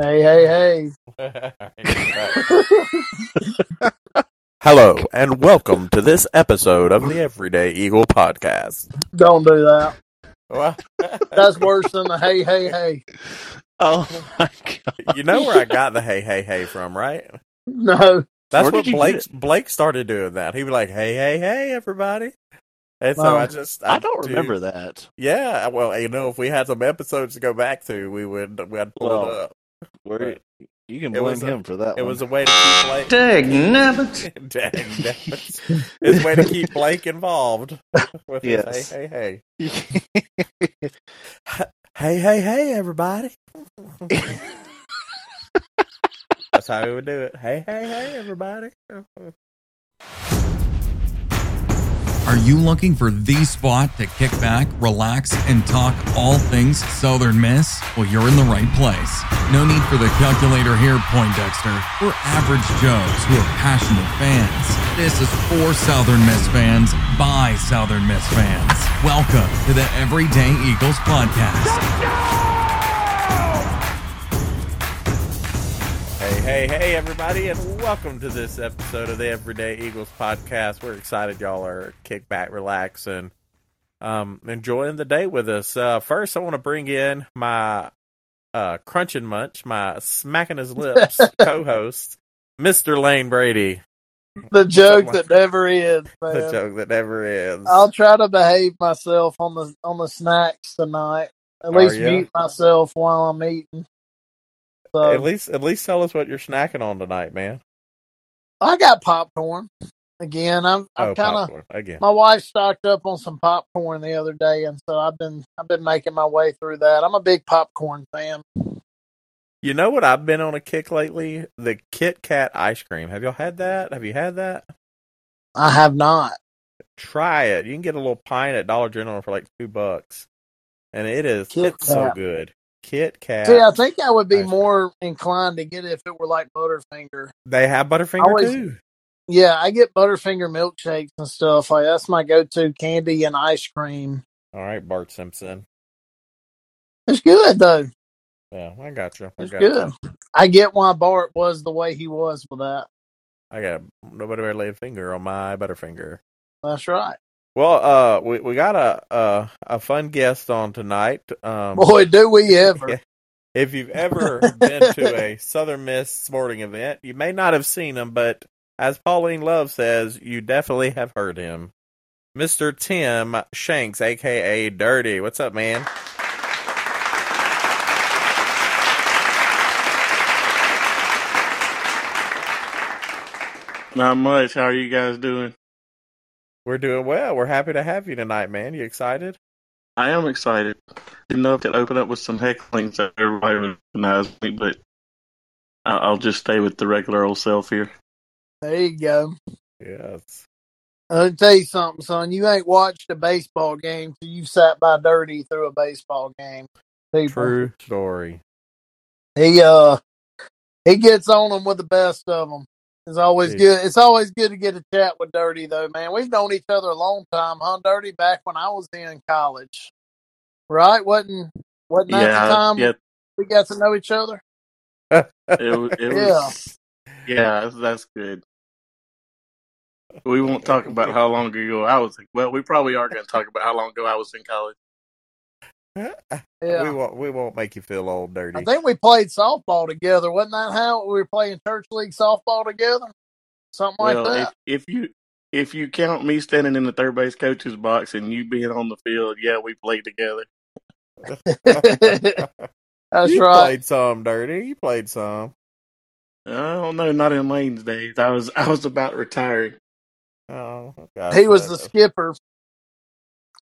Hey, hey, hey. Hello, and welcome to this episode of the Everyday Eagle podcast. Don't do that. Well, That's worse than the hey, hey, hey. Oh my god! you know where I got the hey, hey, hey from, right? No. That's Where what Blake? Blake started doing that. He'd be like, "Hey, hey, hey, everybody," and so Wow. I just I don't do- remember that. Yeah, well, you know, if we had some episodes to go back to, we would we had pull it up. Where you can blame was a- him for that. It one. was a way to keep Blake. Dang nabbit. Dang, nabbit. It's a way to keep Blake involved with his Yes. hey, hey, hey. Hey, hey, hey, everybody. That's how we would do it. Hey, hey, hey, everybody. Are you looking for the spot to kick back, relax, and talk all things Southern Miss? Well, you're in the right place. No need for the calculator here, Poindexter. We're average Joes who are passionate fans. This is for Southern Miss fans by Southern Miss fans. Welcome to the Everyday Eagles podcast. Hey, hey, everybody, and welcome to this episode of the Everyday Eagles podcast. We're excited y'all are kick back, relax, and um, enjoying the day with us. Uh, first, I want to bring in my uh, crunching munch, my smacking his lips co-host, Mr. Lane Brady. The joke that never is, man. The joke that never ends. I'll try to behave myself on the on the snacks tonight. At least mute myself while I'm eating. So At least, at least tell us what you're snacking on tonight, man. I got popcorn. Again, I'm I'm oh, kind of again. my wife stocked up on some popcorn the other day, and so I've been I've been making my way through that. I'm a big popcorn fan. You know what I've been on a kick lately? The Kit Kat ice cream. Have y'all had that? Have you had that? I have not. Try it. You can get a little pint at Dollar General for like two bucks, and it is Kit it's so good. Kit Kat. See, I think I would be more inclined to get it if it were like Butterfinger. They have Butterfinger Always- too. Yeah, I get Butterfinger milkshakes and stuff. Like that's my go-to candy and ice cream. All right, Bart Simpson. It's good though. Yeah, I got you. I It's got good. you. I get why Bart was the way he was with that. I got nobody better lay a finger on my Butterfinger. That's right. Well, uh, we we got a a, a fun guest on tonight. Um, Boy, do we ever. If you've ever been to a Southern Miss sporting event, you may not have seen him, but as Pauline Love says, you definitely have heard him. Mr. Tim Shanks, aka Dirty. What's up, man? Not much. How are you guys doing? We're doing well. We're happy to have you tonight, man. You excited? I am excited. Didn't know if it open up with some heckling so everybody would recognize me, but I- I'll just stay with the regular old self here. There you go. Yes. I'll tell you something, son. You ain't watched a baseball game till you've sat by Dirty through a baseball game. People. True story. He uh he gets on them with the best of them. It's always good. It's always good to get a chat with Dirty though, man. We've known each other a long time, huh? Dirty back when I was in college, right? wasn't wasn't that yeah, the time yeah, we got to know each other? it, it was. Yeah, that's- that's good. We won't talk about how long ago I was. Well, we probably are going to talk about how long ago I was in college. Yeah. We won't. We won't make you feel old, dirty. I think we played softball together. Wasn't that how we were playing church league softball together? Something like that. if if you if you count me standing in the third base coach's box and you being on the field, yeah, we played together. That's you right. played some, dirty. You played some. I don't know, not in Lane's days. I was I was about retiring. Oh, gosh, He was the skipper.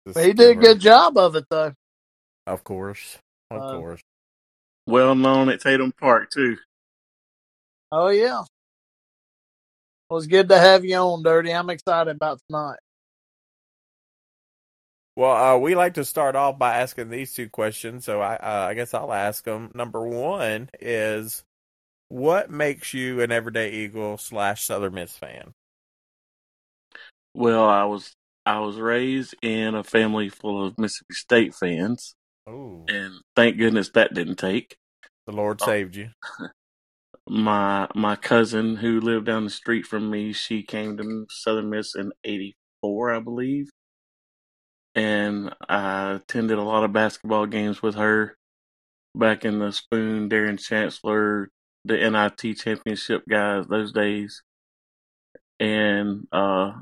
the But he did a good job of it though. Of course, of Uh, course. Well known at Tatum Park too. Oh yeah. It was good to have you on, Dirty. I'm excited about tonight. Well, uh, we like to start off by asking these two questions, so I, uh, I guess I'll ask them. Number one is, what makes you an everyday Eagle slash Southern Miss fan? Well, I was I was raised in a family full of Mississippi State fans, Oh, and thank goodness that didn't take. The Lord saved you. my my cousin who lived down the street from me, she came to Southern Miss in '84, I believe, and I attended a lot of basketball games with her back in the Spoon, Darren Chancellor, the NIT championship guys those days, and uh,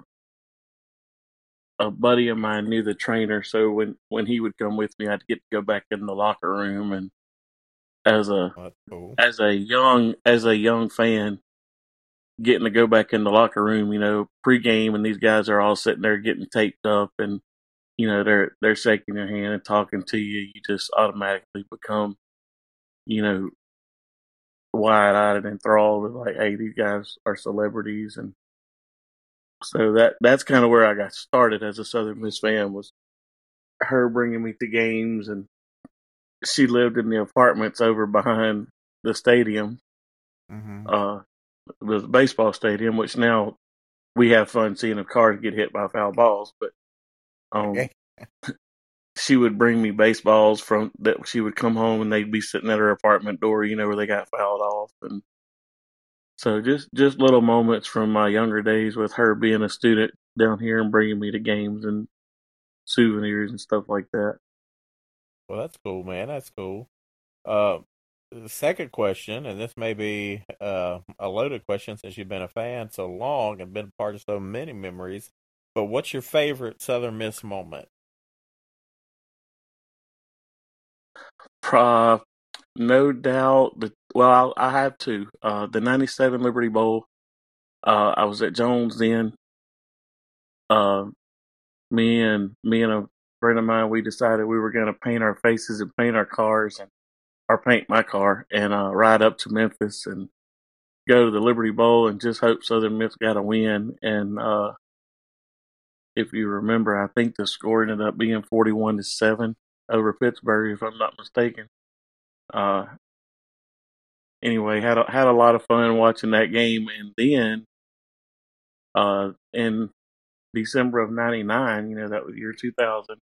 a buddy of mine knew the trainer, so when when he would come with me, I'd get to go back in the locker room and as a cool. as a young as a young fan getting to go back in the locker room, you know, pregame and these guys are all sitting there getting taped up and you know, they're they're shaking your hand and talking to you, you just automatically become, you know, wide eyed and enthralled with like, hey, these guys are celebrities and so that that's kind of where I got started as a Southern Miss fan was her bringing me to games and she lived in the apartments over behind the stadium, Mm-hmm. uh, the baseball stadium, which now we have fun seeing if cars get hit by foul balls. But um, she would bring me baseballs from that. She would come home and they'd be sitting at her apartment door, you know, where they got fouled off, and so just just little moments from my younger days with her being a student down here and bringing me to games and souvenirs and stuff like that. Well, that's cool, man. That's cool. Uh, the second question, and this may be uh, a loaded question since you've been a fan so long and been part of so many memories. But what's your favorite Southern Miss moment? Uh, no doubt. The, well, I, I have two. Uh, the '97 Liberty Bowl. Uh, I was at Jones then. Uh, me and me and a friend of mine, we decided we were going to paint our faces and paint our cars and or paint my car and uh, ride up to Memphis and go to the Liberty Bowl and just hope Southern Miss got a win. And uh, if you remember, I think the score ended up being forty-one to seven over Pittsburgh, if I'm not mistaken. Uh, anyway, had a, had a lot of fun watching that game, and then uh, in December of '99, you know, that was year 2000.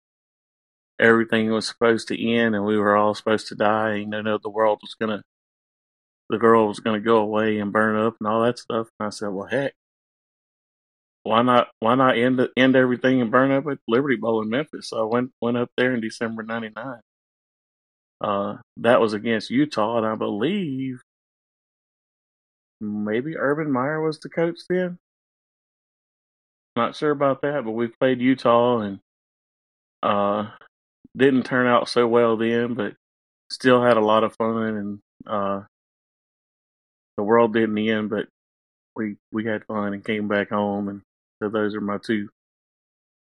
Everything was supposed to end, and we were all supposed to die. You know, the world was gonna, the girl was gonna go away and burn up and all that stuff. And I said, well, heck, why not? Why not end end everything and burn up at Liberty Bowl in Memphis? So I went went up there in December '99. Uh, that was against Utah, and I believe maybe Urban Meyer was the coach then. Not sure about that, but we played Utah and uh, didn't turn out so well then, but still had a lot of fun and uh, the world didn't end, but we we had fun and came back home, and so those are my two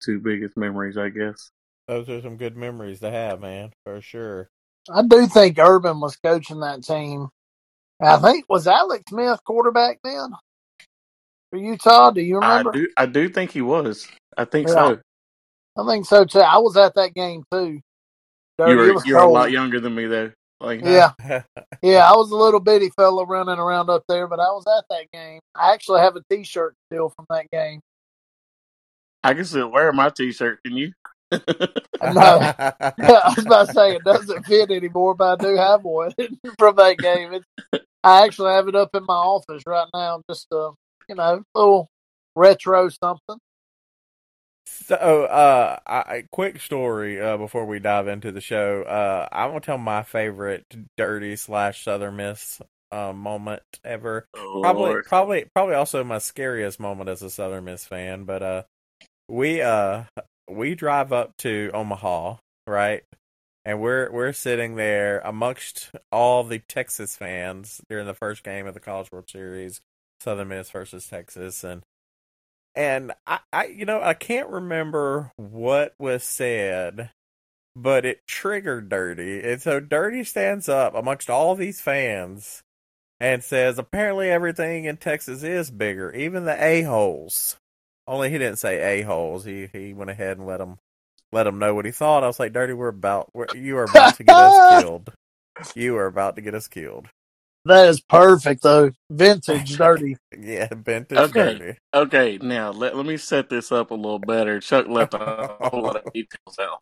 two biggest memories, I guess. Those are some good memories to have, man, for sure. I do think Urban was coaching that team. I think was Alex Smith quarterback then for Utah. Do you remember? I do I do think he was. I think Yeah. so. I think so too. I was at that game too. Dirty, You it were was you're a cold. lot younger than me though. Like Yeah, yeah. I was a little bitty fella running around up there, but I was at that game. I actually have a T-shirt still from that game. I can still wear my T-shirt. Can you? No, I was about to say it doesn't fit anymore, but I do have one from that game. It's, I actually have it up in my office right now, just a you know little retro something. So, uh, I, quick story uh, before we dive into the show. Uh, I want to tell my favorite dirty slash Southern Miss uh, moment ever. Oh, Probably, Lord. probably, probably also my scariest moment as a Southern Miss fan. But uh, we uh we drive up to Omaha, right? And we're we're sitting there amongst all the Texas fans during the first game of the College World Series, Southern Miss versus Texas, and and I, I you know I can't remember what was said, but it triggered Dirty, and so Dirty stands up amongst all these fans and says, apparently everything in Texas is bigger, even the a holes. Only he didn't say a holes. He he went ahead and let him let him know what he thought. I was like, Dirty, we're about we're, you are about to get us killed. You are about to get us killed. That is perfect though, vintage dirty. Yeah, vintage Okay. Dirty. Okay, now let let me set this up a little better. Chuck left a whole lot of details out.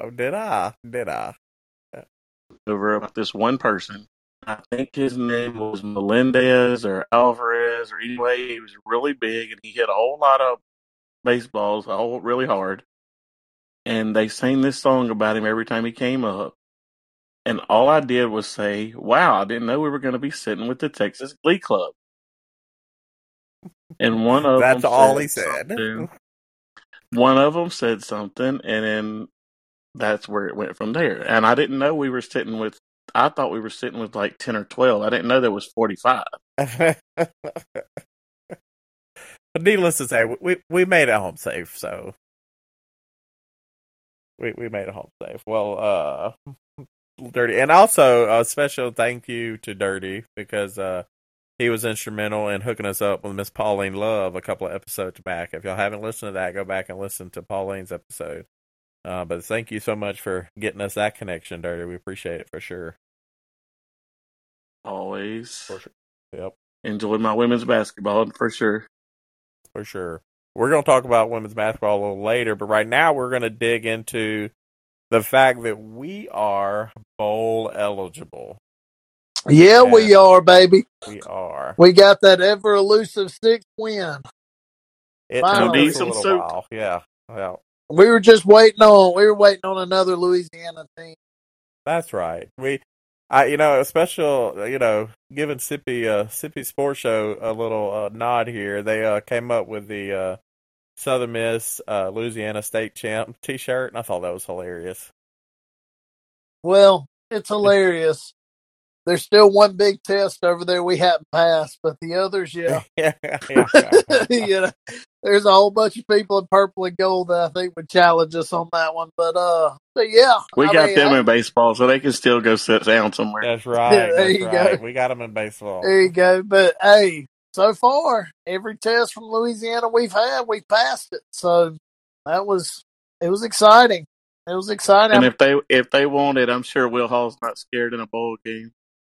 Oh, did I? Did I? over about this one person. I think his name was Melendez or Alvarez or anyway, he was really big and he hit a whole lot of baseballs, a whole really hard. And they sang this song about him every time he came up. And all I did was say, "Wow, I didn't know we were going to be sitting with the Texas Glee Club." And one of That's all he said. One of them said something, and then that's where it went from there. And I didn't know we were sitting with. I thought we were sitting with like ten or twelve. I didn't know there was forty-five. But needless to say, we we made it home safe. So we we made it home safe. Well, uh, Dirty, and also a special thank you to Dirty because uh, he was instrumental in hooking us up with Miss Pauline Love a couple of episodes back. If y'all haven't listened to that, go back and listen to Pauline's episode. Uh, but thank you so much for getting us that connection, Dirty. We appreciate it for sure. Always For sure. Yep. enjoyed my women's basketball for sure. for sure. We're going to talk about women's basketball a little later, but right now we're going to dig into the fact that we are bowl eligible. Yeah, we are, baby. We are. We got that ever elusive sixth win. It Finally. took us a Some little soup. while. Yeah. Well, We were just waiting on. We were waiting on another Louisiana team. that's right. We, I, you know, a special, you know, giving Sippy, uh, Sippy Sports Show a little uh, nod here. They uh, came up with the uh, Southern Miss uh, Louisiana State Champ T-shirt, and I thought that was hilarious. Well, it's hilarious. There's still one big test over there we haven't passed, but the others, yeah. yeah, yeah. you know, there's a whole bunch of people in purple and gold that I think would challenge us on that one. But uh, but yeah, We I got mean, them hey, in baseball, so they can still go sit down somewhere. That's right. There That's you right. go. We got them in baseball. There you go. But hey, so far every test from Louisiana we've had, we passed it. So that was it was exciting. It was exciting. And if they if they want it, I'm sure Will Hall's not scared in a bowl game.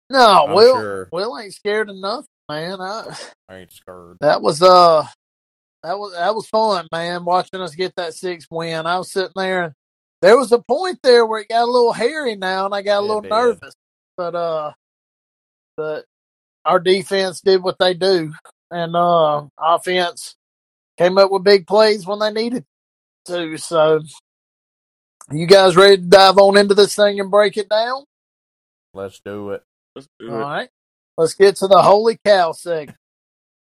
No, I'm Will sure. Will ain't scared of nothing, man. I, I ain't scared. that was uh that was that was fun, man. Watching us get that sixth win. I was sitting there and there was a point there where it got a little hairy now, and I got a It little did. nervous. But uh, but our defense did what they do, and uh, offense came up with big plays when they needed to. So, you guys ready to dive on into this thing and break it down? Let's do it. Let's do All it. right, let's get to the holy cow segment.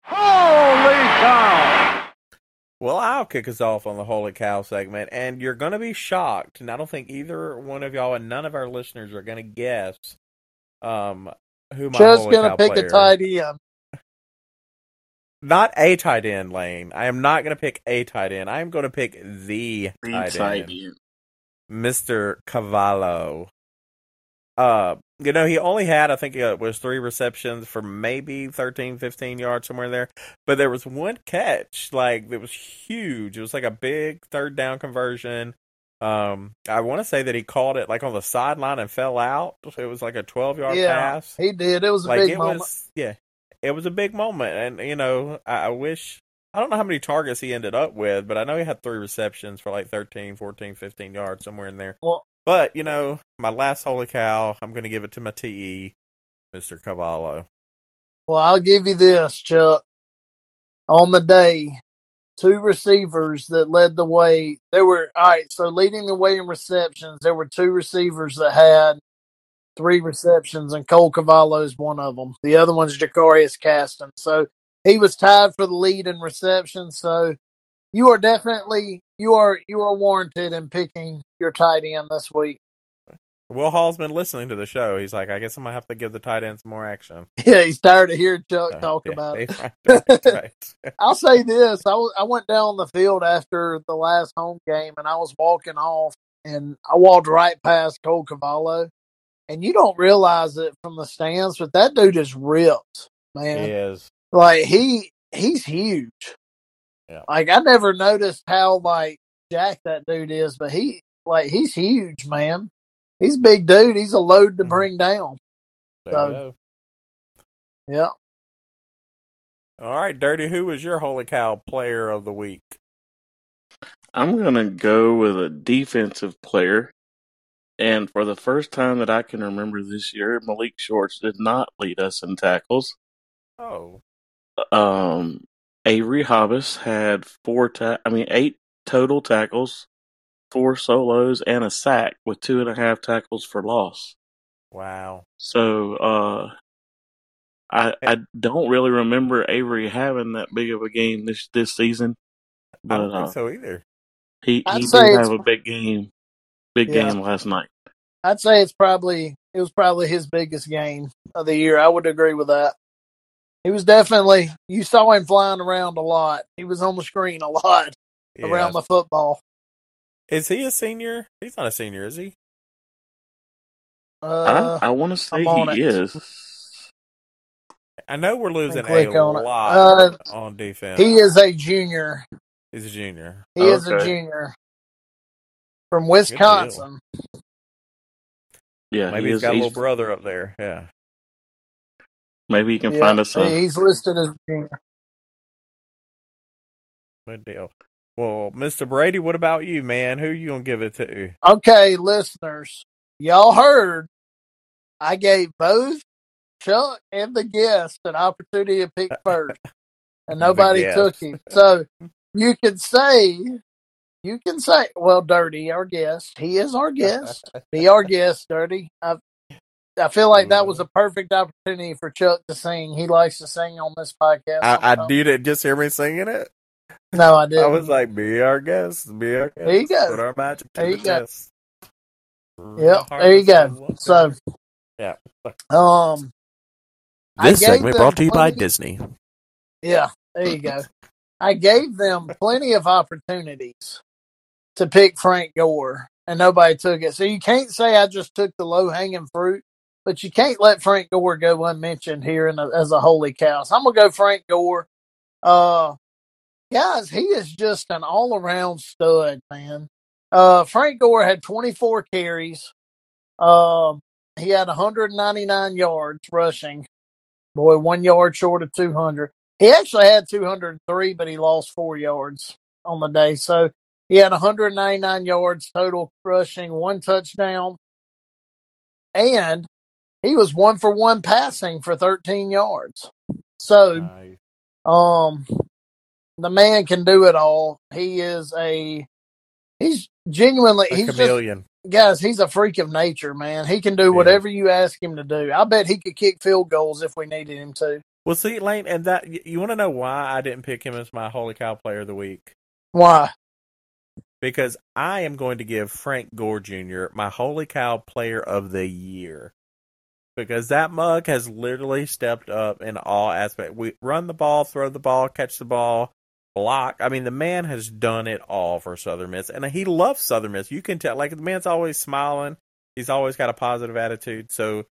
Holy cow! Well, I'll kick us off on the Holy Cow segment, and you're going to be shocked. And I don't think either one of y'all and none of our listeners are going to guess um, who my Just Holy gonna Cow pick player. a tight end. Not a tight end, Lane. I am not going to pick a tight end. I am going to pick the The tight tight end. end. Mr. Cavallo. Uh, you know, he only had, I think it was three receptions for maybe 13, 15 yards, somewhere there. But there was one catch, like, that was huge. It was like a big third down conversion. Um, I want to say that he caught it, like, on the sideline and fell out. It was like a 12 yard Yeah, pass. he did. It was a Like, big it moment. was, yeah, it was a big moment. And, you know, I, I wish. I don't know how many targets he ended up with, but I know he had three receptions for like 13, 14, 15 yards, somewhere in there. Well, But, you know, my last holy cow, I'm going to give it to my TE, Mr. Cavallo. Well, I'll give you this, Chuck. On the day, two receivers that led the way. There were all right. So leading the way in receptions, there were two receivers that had three receptions, and Cole Cavallo is one of them. The other one's Jacarius Caston. So he was tied for the lead in receptions. So you are definitely you are you are warranted in picking your tight end this week. Will Hall's been listening to the show. He's like, I guess I'm to have to give the tight end some more action. Yeah, he's tired of hearing Chuck Uh, talk yeah, about it. Right. I'll say this: I I went down the field after the last home game, and I was walking off, and I walked right past Cole Cavallo, and you don't realize it from the stands, but that dude is ripped, man. He is. Like he he's huge. Yeah. Like I never noticed how like Jack that dude is, but he like he's huge, man. He's a big dude. He's a load to Mhm. bring down. There So- you go. Yeah. All right, Dirty, who was your holy cow player of the week? I'm gonna go with a defensive player, And for the first time that I can remember this year, Malik Shorts did not lead us in tackles. Oh, Um, Avery Hobbs had four ta- I mean eight total tackles, four solos, and a sack with two and a half tackles for loss. wow. So uh, I I don't really remember Avery having that big of a game this this season, I don't think uh, so either. he I'd he did have a big game, big Yeah. game last night. I'd say it's probably it was probably his biggest game of the year. I would agree with that. He was definitely you saw him flying around a lot. He was on the screen a lot Yeah. around the football. Is he a senior? He's not a senior, is he? Uh, I I want to say he it. is. I know we're losing a on lot Uh, on defense. he is a junior. He's a junior. He is a junior from Wisconsin. Yeah, Maybe he he's is. got a little brother up there. Yeah. Maybe he can Yeah, find us a he's listed as a junior. Good deal. Well, Mr. Brady, what about you, man? Who you gonna give it to? Okay, listeners, y'all heard I gave both Chuck and the guest an opportunity to pick first, and nobody took him. So you can say, you can say, well, Dirty, our guest, he is our guest. Be our guest, Dirty. I, I feel like that was a perfect opportunity for Chuck to sing. He likes to sing on this podcast. I, I didn't just hear me singing it. No, I didn't. I was like, "Be our guest, be our guest." There you go. Put our magic to There the you go. test. Yep, there you go. So, Yeah. um, This gave segment brought to you by plenty- Disney. Yeah, there you go. I gave them plenty of opportunities to pick Frank Gore, and nobody took it. So you can't say I just took the low hanging fruit, but you can't let Frank Gore go unmentioned here in a, as a holy cow. So I'm gonna go Frank Gore. Uh, guys, he is just an all around stud, man. Uh, Frank Gore had 24 carries. Um, he had 199 yards rushing. Boy, one yard short of 200. He actually had 203, but he lost four yards on the day. So he had 199 yards total rushing, one touchdown, and he was one for one passing for 13 yards. So, Nice. um, the man can do it all. He is a, he's genuinely, A he's just, chameleon. guys, he's a freak of nature, man. He can do whatever you ask him to do. I bet he could kick field goals if we needed him to. Well, see, Lane, and that you want to know why I didn't pick him as my holy cow player of the week? Why? Because I am going to give Frank Gore Jr. my holy cow player of the year. Because that mug has literally stepped up in all aspects. We run the ball, throw the ball, catch the ball, block. I mean, the man has done it all for Southern Miss, and he loves Southern Miss. You can tell, like the man's always smiling. He's always got a positive attitude. So,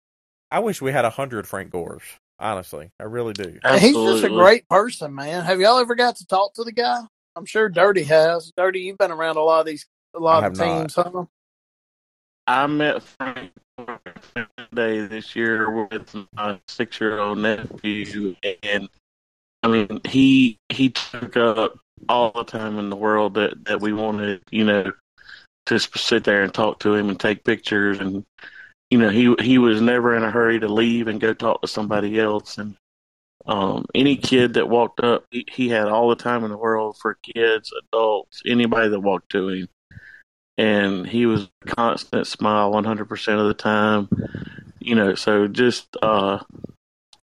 I wish we had a hundred Frank Gores. Honestly, I really do. And He's just a great person, man. Have y'all ever got to talk to the guy? I'm sure Dirty has. Dirty, you've been around a lot of these, a lot of have not. teams, huh? I met Frank day this year with my six year old nephew and I mean he he took up all the time in the world that, that we wanted, you know, to sit there and talk to him and take pictures and you know, he he was never in a hurry to leave and go talk to somebody else and um any kid that walked up he, he had all the time in the world for kids, adults, anybody that walked to him. And he was a constant smile 100% of the time you know so just uh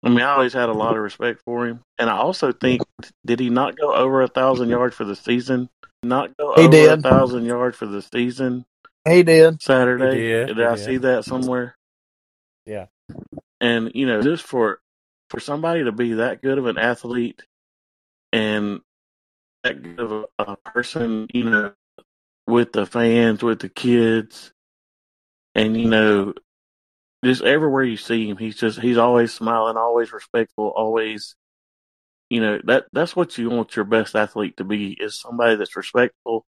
i mean i always had a lot of respect for him and i also think did he not go over a thousand yards for the season not go He over a thousand yards for the season He did. saturday He did, did he i did. see that somewhere Yeah. and you know just for for somebody to be that good of an athlete and that good of a, a person you know with the fans with the kids and you know just everywhere you see him he's just he's always smiling always respectful always you know that that's what you want your best athlete to be is somebody that's respectful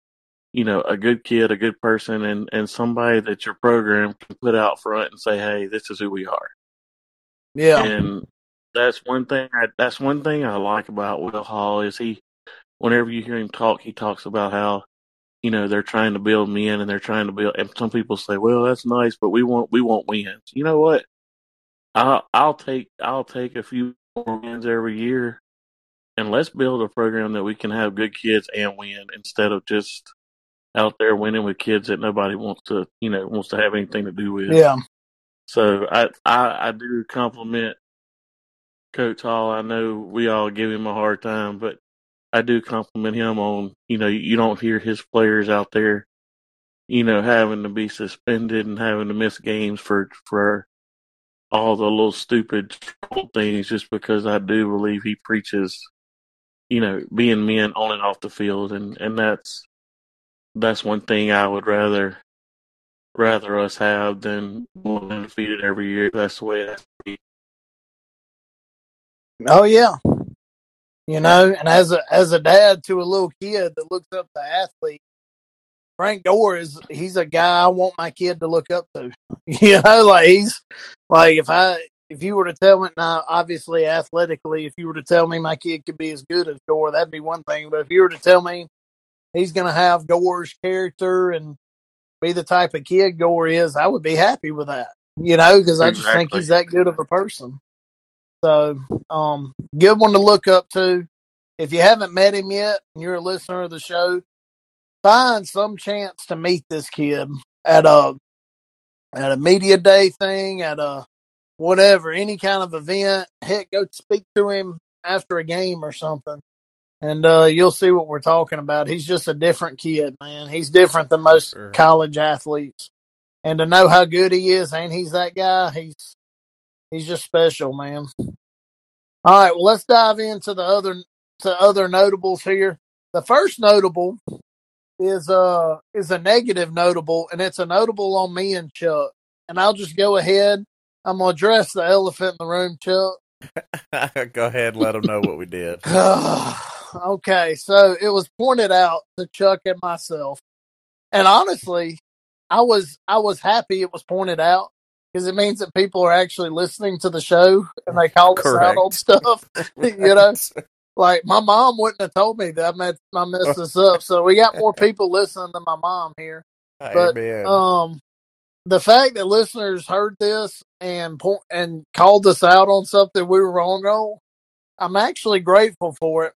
you know a good kid a good person and and somebody that your program can put out front and say hey this is who we are Yeah. and that's one thing I, that's one thing I like about Will Hall is he whenever you hear him talk he talks about how you know they're trying to build men and they're trying to build. And some people say, "Well, that's nice, but we want we want wins." You know what? I'll I'll take I'll take a few more wins every year, and let's build a program that we can have good kids and win instead of just out there winning with kids that nobody wants to you know wants to have anything to do with. Yeah. So I I, I do compliment Coach Hall. I know we all give him a hard time, but I do compliment him on you know you don't hear his players out there, you know, having to be suspended and having to miss games for for all the little stupid things just because I do believe he preaches, you know, being men on and off the field, and and that's that's one thing I would rather rather us have than undefeated every year. That's the way it has to be. Oh yeah. You know, and as a as a dad to a little kid that looks up to athletes, Frank Gore is he's a guy I want my kid to look up to. You know, like he's like if I if you were to tell me now, obviously athletically, if you were to tell me my kid could be as good as Gore, that'd be one thing. But if you were to tell me he's going to have Gore's character and be the type of kid Gore is, I would be happy with that. You know, because I just think Exactly. he's that good of a person. So, um, good one to look up to. If you haven't met him yet and you're a listener of the show, find some chance to meet this kid at a at a media day thing, at a whatever, any kind of event. Heck, go speak to him after a game or something. And uh, you'll see what we're talking about. He's just a different kid, man. He's different than most Sure. college athletes. And to know how good he is, and he's that guy, he's he's just special, man. All right, well, let's dive into the other to other notables here. The first notable is uh is a negative notable, and it's a notable on me and Chuck. And I'll just go ahead. I'm gonna address the elephant in the room, Chuck. Go ahead and let them know what we did. okay, so it was pointed out to Chuck and myself, and honestly, I was I was happy it was pointed out because it means that people are actually listening to the show and they call us out on stuff. you know, like my mom wouldn't have told me that I messed, I messed this up. So we got more people listening than my mom here. But Amen. um, the fact that listeners heard this and po- and called us out on something we were wrong on, I'm actually grateful for it.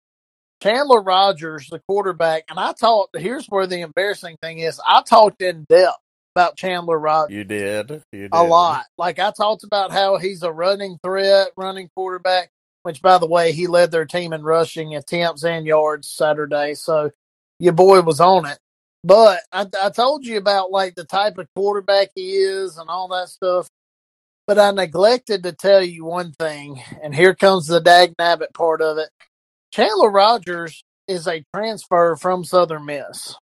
Chandler Rogers, the quarterback, and I talked. Here's where the embarrassing thing is: I talked in depth about Chandler Rogers you did. You did. a lot. Like I talked about how he's a running threat, running quarterback. Which, by the way, he led their team in rushing attempts and yards Saturday. So your boy was on it. But I, I told you about like the type of quarterback he is and all that stuff. But I neglected to tell you one thing, and here comes the dag nabbit part of it. Chandler Rogers is a transfer from Southern Miss.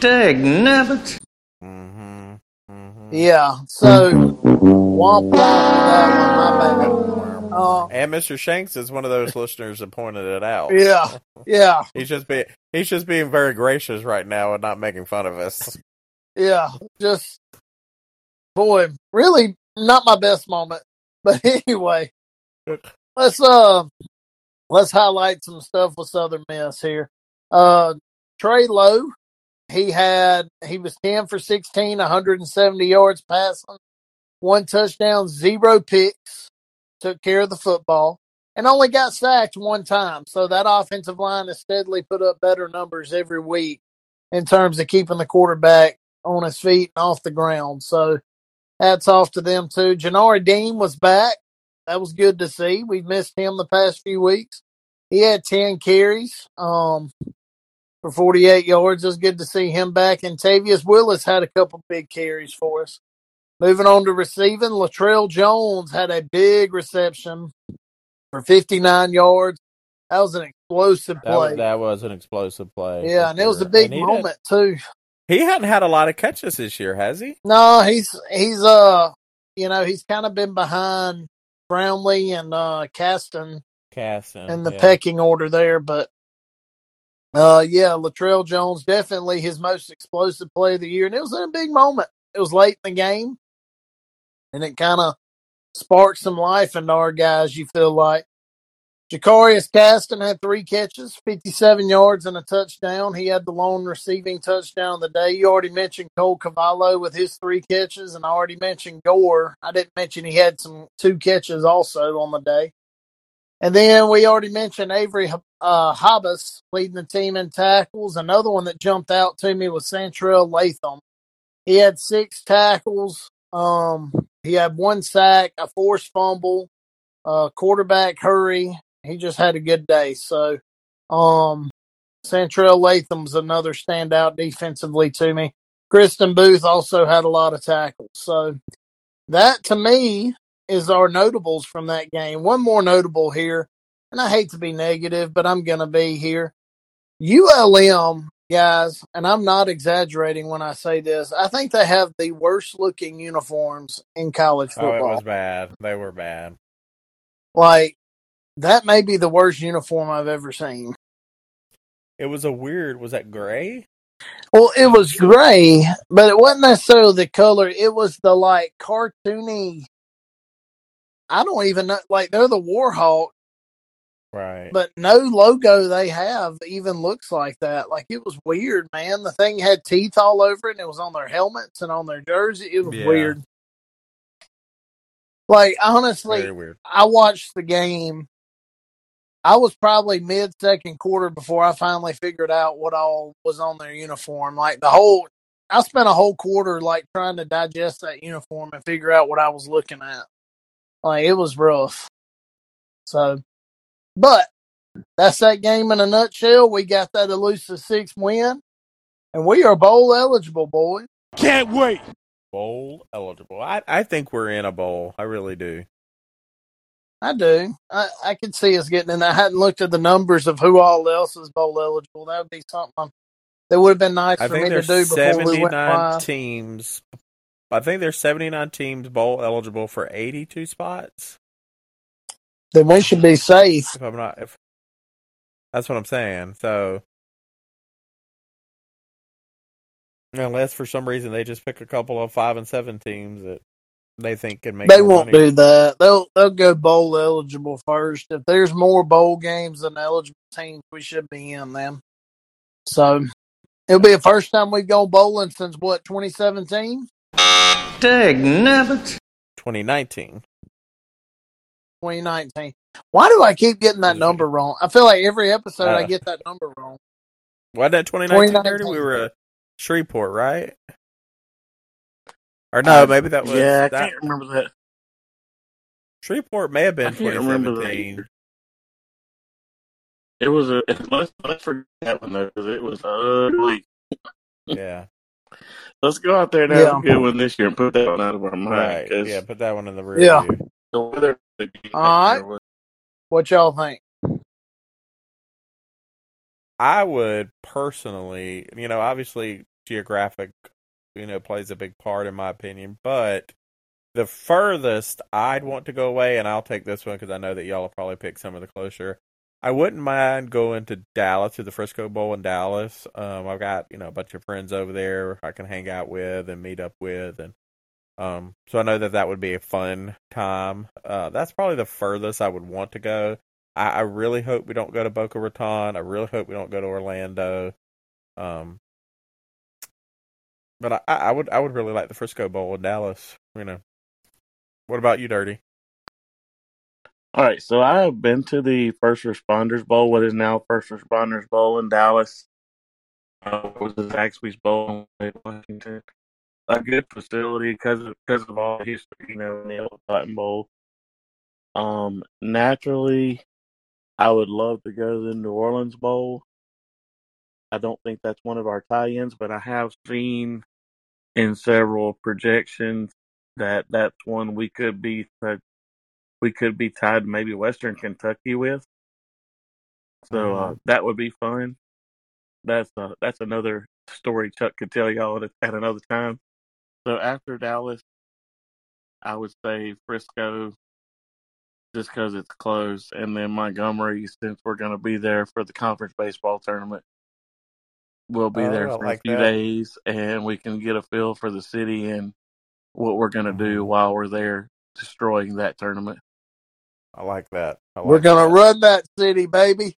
Dag nabbit. Mm-hmm. Mm-hmm. Yeah, so womp womp for that one, my bad. Uh, And Mr. Shanks is one of those listeners that pointed it out. yeah, yeah, He's just being he's just being very gracious right now and not making fun of us. yeah. Just boy, really not my best moment. But anyway, let's uh let's highlight some stuff with Southern Miss here. Uh Trey Lowe, he had he was ten for 16, 170 yards passing, one touchdown, zero picks, took care of the football, and only got sacked one time. So that offensive line has steadily put up better numbers every week in terms of keeping the quarterback on his feet and off the ground. So hats off to them too. Janari Dean was back. That was good to see. We've missed him the past few weeks. He had 10 carries um, for 48 yards. It was good to see him back. And Tavius Willis had a couple big carries for us. Moving on to receiving, Latrell Jones had a big reception for 59 yards. That was an explosive That play. was, that was an explosive play. yeah, and it was a big moment too. He hadn't had a lot of catches this year, has he? No, he's he's uh you know, he's kind of been behind Brownlee and uh Caston Casson. in the yeah. pecking order there, but uh yeah, Latrell Jones definitely his most explosive play of the year, and it was in a big moment. It was late in the game, and it kind of sparked some life into our guys. You feel like Jacarius Caston had three catches, 57 yards, and a touchdown. He had the lone receiving touchdown of the day. You already mentioned Cole Cavallo with his three catches, and I already mentioned Gore. I didn't mention he had some two catches also on the day. And then we already mentioned Avery uh, Hobbs leading the team in tackles. Another one that jumped out to me was Santrell Latham. He had six tackles. Um, he had one sack, a forced fumble, uh, quarterback hurry. He just had a good day. So, um, Santrell Latham's another standout defensively to me. Kristen Booth also had a lot of tackles. So that to me is our notables from that game. One more notable here, and I hate to be negative, but I'm going to be here. ULM guys, and I'm not exaggerating when I say this. I think they have the worst looking uniforms in college football. Oh, it was bad. They were bad. Like that may be the worst uniform I've ever seen. It was a weird. Was that gray? Well, it was gray, but it wasn't necessarily the color. It was the like cartoony. I don't even know. Like they're the Warhawk, Right. but no logo they have even looks like that. Like it was weird, man. The thing had teeth all over it, and it was on their helmets and on their jersey. It was Yeah. weird. Like honestly, weird. I watched the game. I was probably mid second quarter before I finally figured out what all was on their uniform. Like the whole, I spent a whole quarter like trying to digest that uniform and figure out what I was looking at. Like it was rough. So, but that's that game in a nutshell. We got that elusive six win, and we are bowl eligible, boys. Can't wait. Bowl eligible. I I think we're in a bowl. I really do. I do. I, I could see us getting in. I hadn't looked at the numbers of who all else is bowl eligible. That would be something that would have been nice I for think me to do before we went 79 live. teams. I think there's 79 teams bowl eligible for 82 spots. Then we should be safe. If I'm not, if that's what I'm saying. So, unless for some reason they just pick a couple of five and seven teams that they think can make They won't money. do that. They'll they'll go bowl eligible first. If there's more bowl games than eligible teams, we should be in them. So it'll be the first time we've gone bowling since what 2017, Dag nabbit. 2019. 2019. Why do I keep getting that number wrong? I feel like every episode I Uh, get that number wrong. Wasn't that 2019? 2019. Dirty? We were at Shreveport, right? Or no, I- maybe that was yeah, I that. can't remember that. Shreveport may have I been can't remember that 2017. either. It was a let's let's forget that one though because it was ugly. Yeah, Let's go out there and have Yeah. a good one this year and put that one out of our mind. right. 'cause Yeah, put that one in the rear Yeah. view. the weather the game All right. was- What y'all think? I would personally, you know, obviously geographic, you know, plays a big part in my opinion, but the furthest I'd want to go away, and I'll take this one because I know that y'all will probably pick some of the closer. I wouldn't mind going to Dallas to the Frisco Bowl in Dallas. Um, I've got you know a bunch of friends over there I can hang out with and meet up with, and um, so I know that that would be a fun time. Uh, that's probably the furthest I would want to go. I, I really hope we don't go to Boca Raton. I really hope we don't go to Orlando. Um, but I, I would I would really like the Frisco Bowl in Dallas. You know, what about you, Dirty? All right, so I have been to the First Responders Bowl, what is now First Responders Bowl in Dallas. Uh, it was the Zaxby's Bowl in Washington. A good facility because of, because of all the history, you know, in the old Cotton Bowl. Um, naturally, I would love to go to the New Orleans Bowl. I don't think that's one of our tie-ins, but I have seen in several projections that that's one we could be we could be tied maybe Western Kentucky with. So uh, that would be fun. That's uh, that's another story Chuck could tell y'all at, at another time. So after Dallas, I would say Frisco, just because it's close, and then Montgomery, since we're going to be there for the conference baseball tournament. We'll be Oh, there for like a few that. days, and we can get a feel for the city and what we're going to do while we're there destroying that tournament. I like that. I We're gonna that. run that city, baby.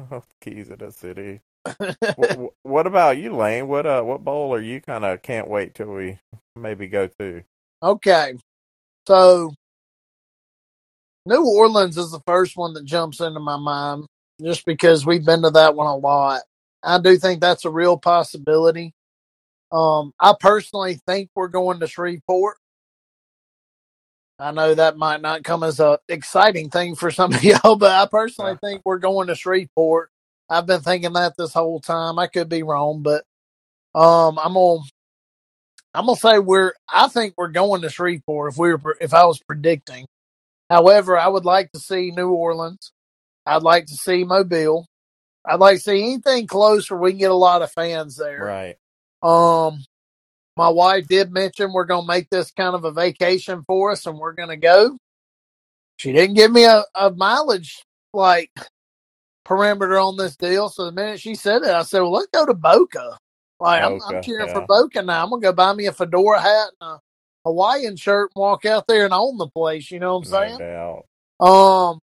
Keys of the city. what, what about you, Lane? What uh, what bowl are you kind of can't wait till we maybe go to? okay, so New Orleans is the first one that jumps into my mind, just because we've been to that one a lot. I do think that's a real possibility. Um, I personally think we're going to Shreveport. I know that might not come as a exciting thing for some of y'all, but I personally think we're going to Shreveport. I've been thinking that this whole time. I could be wrong, but um, I'm gonna I'm gonna say we're. I think we're going to Shreveport if we were if I was predicting. However, I would like to see New Orleans. I'd like to see Mobile. I'd like to see anything close where we can get a lot of fans there. Right. Um, my wife did mention we're going to make this kind of a vacation for us and we're going to go. She didn't give me a, a mileage like perimeter on this deal. So the minute she said it, I said, well, let's go to Boca. Like, I'm, I'm Boca, cheering for. Boca now. I'm going to go buy me a fedora hat and a Hawaiian shirt and walk out there and own the place. You know what I'm No saying? doubt. Um,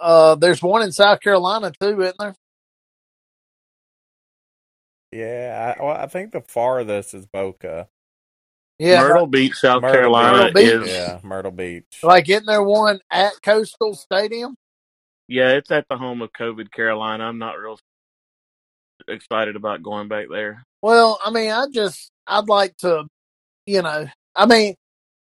uh, there's one in South Carolina too, isn't there? Yeah. I, well, I think the farthest is Boca. Yeah, Myrtle Beach, South Myrtle Carolina Beach. is Yeah, Myrtle Beach. like isn't there one at Coastal Stadium? yeah, it's at the home of COVID Carolina. I'm not real excited about going back there. Well, I mean, I just I'd like to, you know, I mean,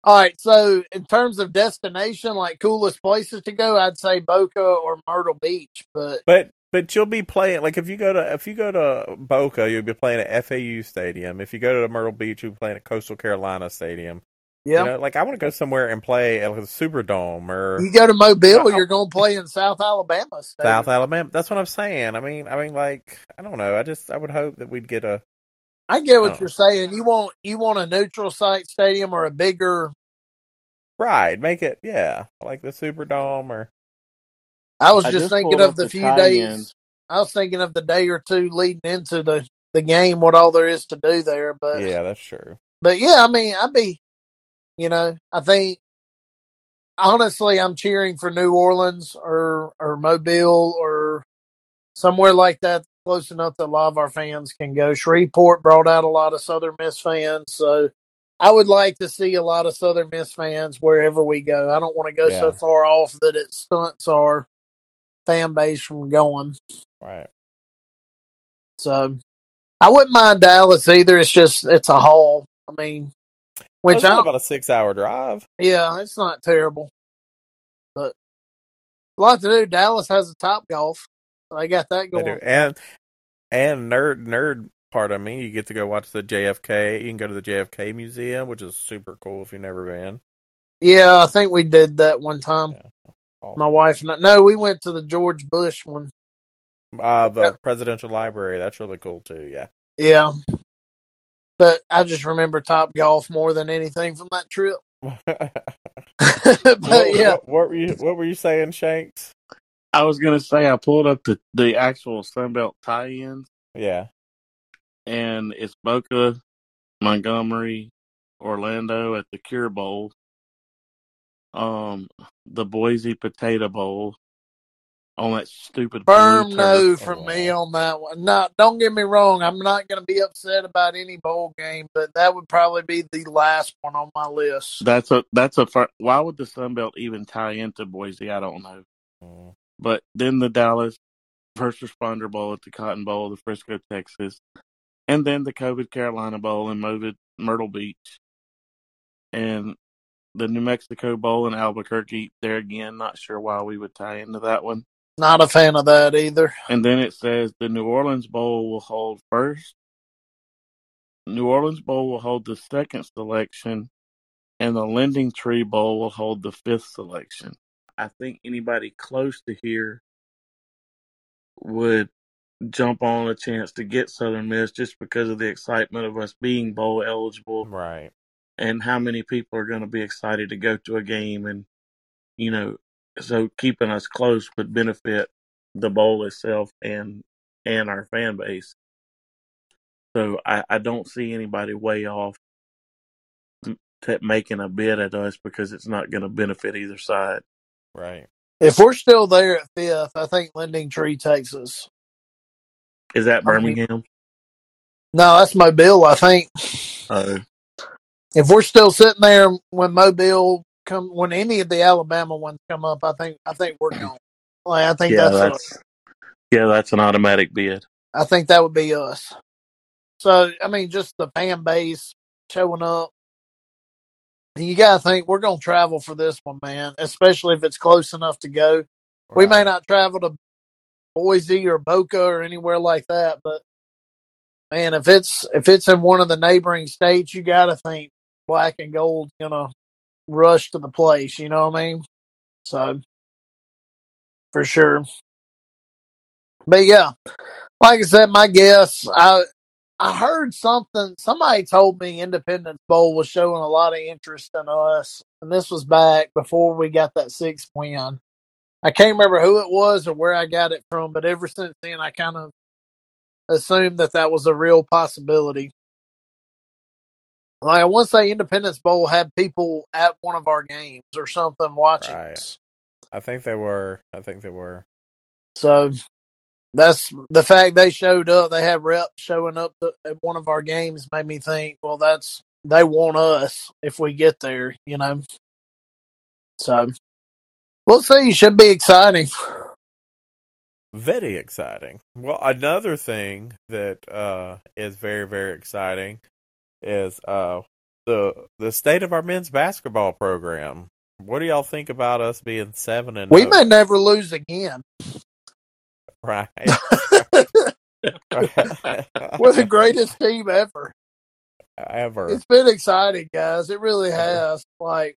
all right. So in terms of destination, like coolest places to go, I'd say Boca or Myrtle Beach. But But but you'll be playing like if you go to if you go to Boca, you'll be playing at FAU Stadium. If you go to Myrtle Beach, you'll be playing at Coastal Carolina Stadium. yeah, You know, like I want to go somewhere and play at like the Superdome or you go to Mobile, you're going to play in South Alabama. Stadium. South Alabama. That's what I'm saying. I mean, I mean, like I don't know. I just I would hope that we'd get a I get what Oh. you're saying. You want you want a neutral site stadium or a bigger. ride. Make it yeah, like the Superdome or I was I just, just thinking of the few days. I was thinking of the day or two leading into the the game, what all there is to do there. But yeah, that's true. but yeah, I mean, I'd be, you know, I think honestly, I'm cheering for New Orleans or or Mobile or somewhere like that, close enough that a lot of our fans can go. Shreveport brought out a lot of Southern Miss fans, so I would like to see a lot of Southern Miss fans wherever we go. I don't want to go so far off that it stunts our fan base from going. Right. So I wouldn't mind Dallas either. It's just it's a haul. I mean, oh, which I about a six hour drive. yeah, it's not terrible, but a lot to do. Dallas has a top golf. So they got that going. And and nerd nerd part of me, you get to go watch the JFK. You can go to the JFK Museum, which is super cool if you've never been. Yeah, I think we did that one time. Yeah. Oh. My wife and I. No, we went to the George Bush one. Uh, the Yeah. presidential library. That's really cool too. Yeah. Yeah, but I just remember Top Golf more than anything from that trip. but what, yeah, what, what were you What were you saying, Shanks? I was gonna say I pulled up the the actual Sunbelt tie-ins, Yeah. and it's Boca, Montgomery, Orlando at the Cure Bowl, um, the Boise Potato Bowl on that stupid firm no from Oh, me on that one. Not, don't get me wrong. I'm not going to be upset about any bowl game, but that would probably be the last one on my list. That's a that's a fir- why would the Sun Belt even tie into Boise? I don't know. Mm. But then the Dallas First Responder Bowl at the Cotton Bowl, the Frisco, Texas, and then the COVID Carolina Bowl in Myrtle, Myrtle Beach, and the New Mexico Bowl in Albuquerque. There again, not sure why we would tie into that one. Not a fan of that either. And then it says the New Orleans Bowl will hold first. New Orleans Bowl will hold the second selection, and the LendingTree Bowl will hold the fifth selection. I think anybody close to here would jump on a chance to get Southern Miss just because of the excitement of us being bowl eligible Right. And how many people are going to be excited to go to a game and you know so keeping us close would benefit the bowl itself and and our fan base so i i don't see anybody way off m- t- making a bid at us because it's not going to benefit either side Right. If we're still there at fifth, I think LendingTree takes us. Is that I mean- Birmingham? No, that's Mobile. I think Uh, if we're still sitting there when Mobile come, when any of the Alabama ones come up, I think I think we're gone. Like, I think yeah, that's, a- that's yeah, that's an automatic bid. I think that would be us. So I mean, just the fan base showing up. And you gotta think we're gonna travel for this one, man. Especially if it's close enough to go. We may Right. not travel to Boise or Boca or anywhere like that, but man, if it's if it's in one of the neighboring states, you gotta think black and gold's gonna rush to the place. You know what I mean? So for sure. But yeah, like I said, my guess, I I heard something. Somebody told me Independence Bowl was showing a lot of interest in us, and this was back before we got that sixth win. I can't remember who it was or where I got it from, but ever since then, I kind of assumed that that was a real possibility. Like to say, Independence Bowl had people at one of our games or something watching Right. us. I think they were. I think they were. So that's the fact they showed up. They had reps showing up to, at one of our games made me think, well, that's they want us if we get there, you know. So we'll see. Should be exciting. Very exciting. Well, another thing that uh, is very very exciting is uh, the the state of our men's basketball program. What do y'all think about us being seven and We oh? may never lose again. right? We're the greatest team ever. ever. It's been exciting, guys. It really has. Like,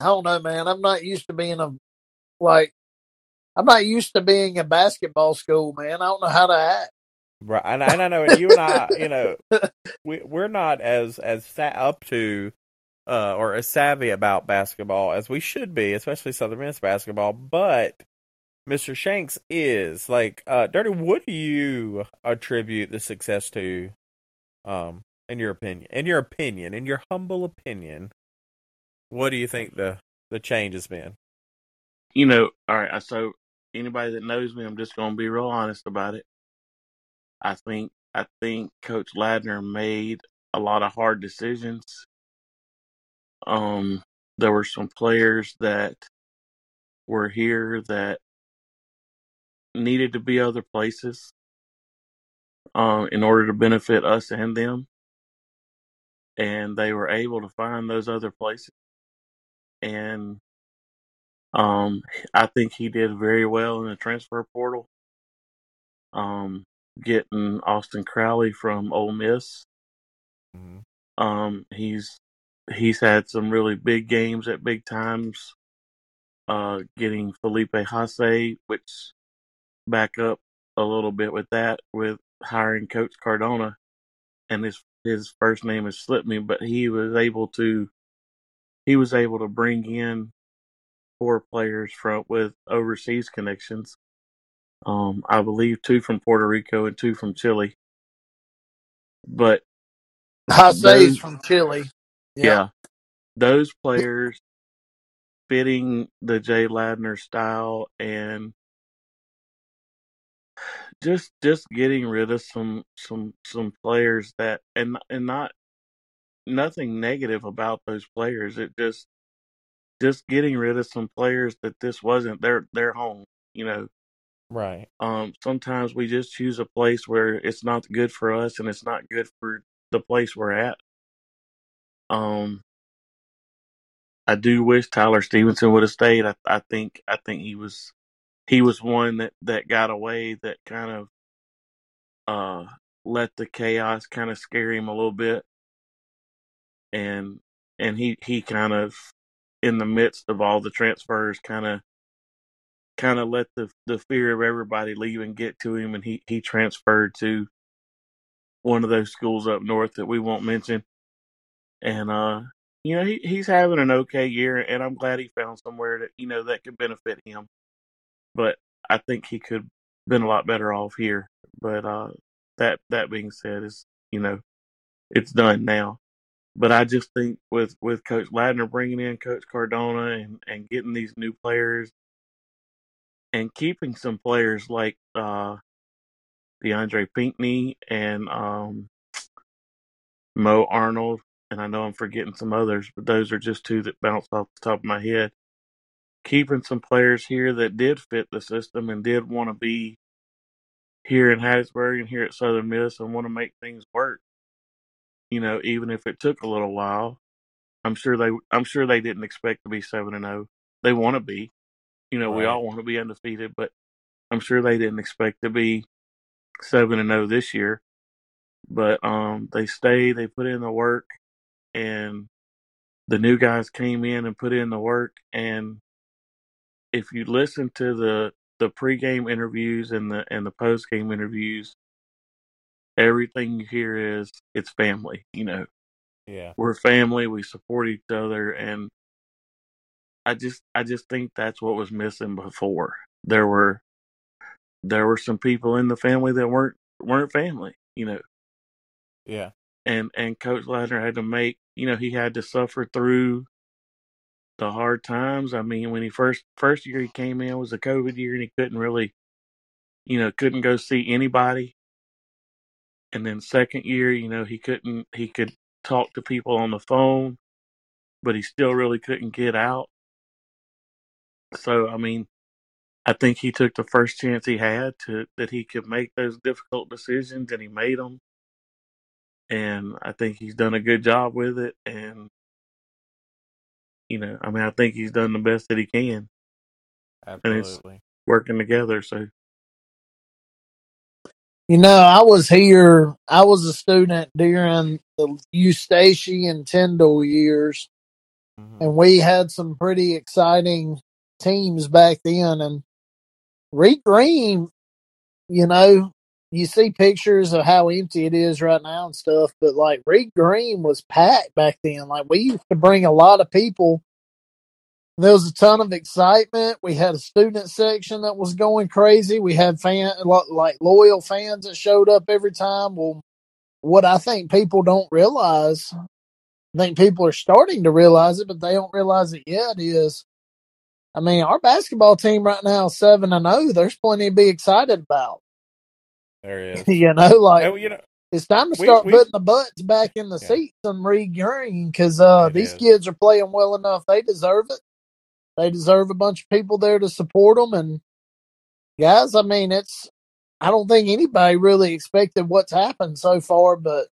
I don't know, man. I'm not used to being a like. I'm not used to being a basketball school, man. I don't know how to act. Right, and, and I know, and you and I, you know, we we're not as as sa- up to uh, or as savvy about basketball as we should be, especially Southern Miss basketball. But Mr. Shanks is like, uh, Dirty. What do you attribute the success to? Um, in your opinion, in your opinion, in your humble opinion, what do you think the the change has been? You know, all right. So anybody that knows me, I'm just going to be real honest about it. I think I think Coach Ladner made a lot of hard decisions. Um, there were some players that were here that needed to be other places um, in order to benefit us and them. And they were able to find those other places. And um, I think he did very well in the transfer portal. Um, getting Austin Crowley from Ole Miss. Mhm. Um, he's he's had some really big games at big times. Uh, getting Felipe Haase, which back up a little bit with that with hiring Coach Cardona, and his his first name has slipped me, but he was able to he was able to bring in four players from with overseas connections. Um, I believe two from Puerto Rico and two from Chile. But Haase's Those- from Chile. yeah, those players fitting the Jay Ladner style and just just getting rid of some some some players that and and not nothing negative about those players. It just just getting rid of some players that this wasn't their their home. You know, Right. um, sometimes we just choose a place where it's not good for us and it's not good for the place we're at. Um, I do wish Tyler Stevenson would have stayed. I, I think I think he was he was one that that got away that kind of uh let the chaos kind of scare him a little bit, and and he he kind of in the midst of all the transfers kind of kind of let the the fear of everybody leaving get to him, and he he transferred to one of those schools up north that we won't mention, and uh you know he he's having an okay year, and I'm glad he found somewhere that you know that could benefit him, but I think he could been a lot better off here. But uh that that being said, is you know it's done now. but I just think with with Coach Ladner bringing in Coach Cardona and and getting these new players and keeping some players like uh DeAndre Pinckney and um Mo Arnold, and I know I'm forgetting some others, but those are just two that bounce off the top of my head. Keeping some players here that did fit the system and did want to be here in Hattiesburg and here at Southern Miss and want to make things work. You know, even if it took a little while, I'm sure they I'm sure they didn't expect to be seven and zero. They want to be. You know, we all want to be undefeated, but I'm sure they didn't expect to be seven and zero this year. But um, they stayed. They put in the work, and the new guys came in and put in the work. And if you listen to the the pregame interviews and the and the postgame interviews, everything you hear is it's family. You know, Yeah. we're family. We support each other, and I just I just think that's what was missing before. There were there were some people in the family that weren't weren't family. You know, Yeah. and and Coach Ladner had to make you know he had to suffer through the hard times. I mean, when he first first year he came in was a COVID year and he couldn't really, you know, couldn't go see anybody. And then second year, you know, he couldn't he could talk to people on the phone, but he still really couldn't get out. So I mean, I think he took the first chance he had to that he could make those difficult decisions, and he made them. And I think he's done a good job with it. And you know, I mean, I think he's done the best that he can Absolutely. working together. So You know, I was here. I was a student during the Eustachy and Tyndall years, Mhm. and we had some pretty exciting teams back then. And Reed Green, you know, you see pictures of how empty it is right now and stuff, but like Reed Green was packed back then. Like we used to bring a lot of people. There was a ton of excitement. We had a student section that was going crazy. We had fan like loyal fans that showed up every time. Well, what I think people don't realize, I think people are starting to realize it, but they don't realize it yet. Is I mean, our basketball team right now is seven and zero. There's plenty to be excited about. There is. you know, like Oh, you know, it's time to We- start we- putting the butts back in the Yeah. seats and Green because uh, It these is. kids are playing well enough. They deserve it. They deserve a bunch of people there to support them. And guys, I mean, it's I don't think anybody really expected what's happened so far, but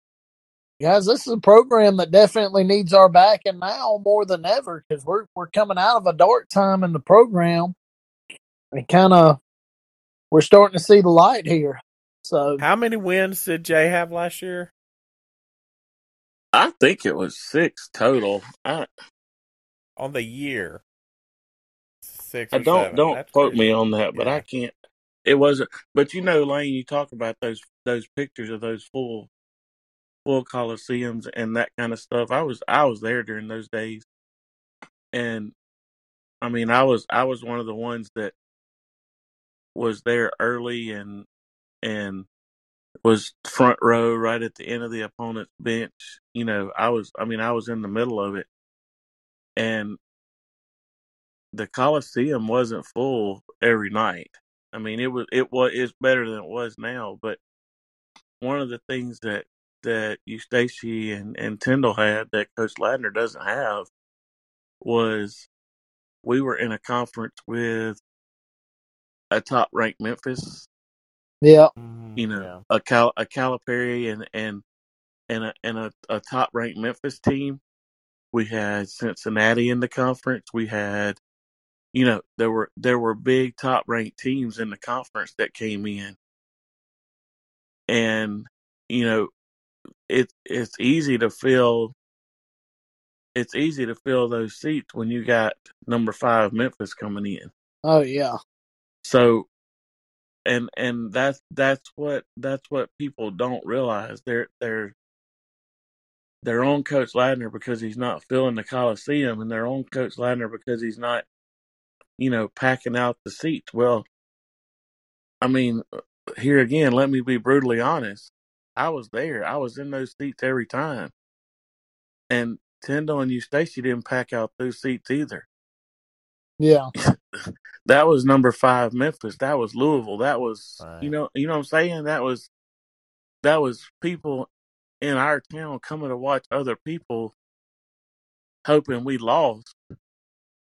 guys, this is a program that definitely needs our backing now more than ever because we're we're coming out of a dark time in the program and kind of we're starting to see the light here. So how many wins did Jay have last year? I think it was six total. I On the year. Six uh, I don't seven. don't That's quote pretty- me on that, but Yeah. I can't. It wasn't. But you know, Lane, you talk about those those pictures of those full full coliseums and that kind of stuff. I was I was there during those days, and I mean, I was I was one of the ones that was there early and and was front row right at the end of the opponent's bench. You know, I was I mean, I was in the middle of it, and the Coliseum wasn't full every night. I mean, it was it was it's better than it was now. But one of the things that that Eustachy and and Tyndall had that Coach Ladner doesn't have was we were in a conference with a top ranked Memphis, yeah, Mhm. you know, Yeah. a Cal a Calipari and and and a and a, a top ranked Memphis team. We had Cincinnati in the conference. We had you know there were there were big top ranked teams in the conference that came in and you know it it's easy to fill it's easy to fill those seats when you got number five Memphis coming in. Oh yeah, so and and that's that's what that's what people don't realize. They're they're they're on coach ladner because he's not filling the coliseum and they're on coach ladner because he's not you know packing out the seats. Well i mean uh, here again let me be brutally honest i was there i was in those seats every time and Tyndall and Eustachy didn't pack out those seats either. Yeah. That was number five Memphis. That was Louisville. That was Right. you know you know what I'm saying. That was that was people in our town coming to watch other people, hoping we lost,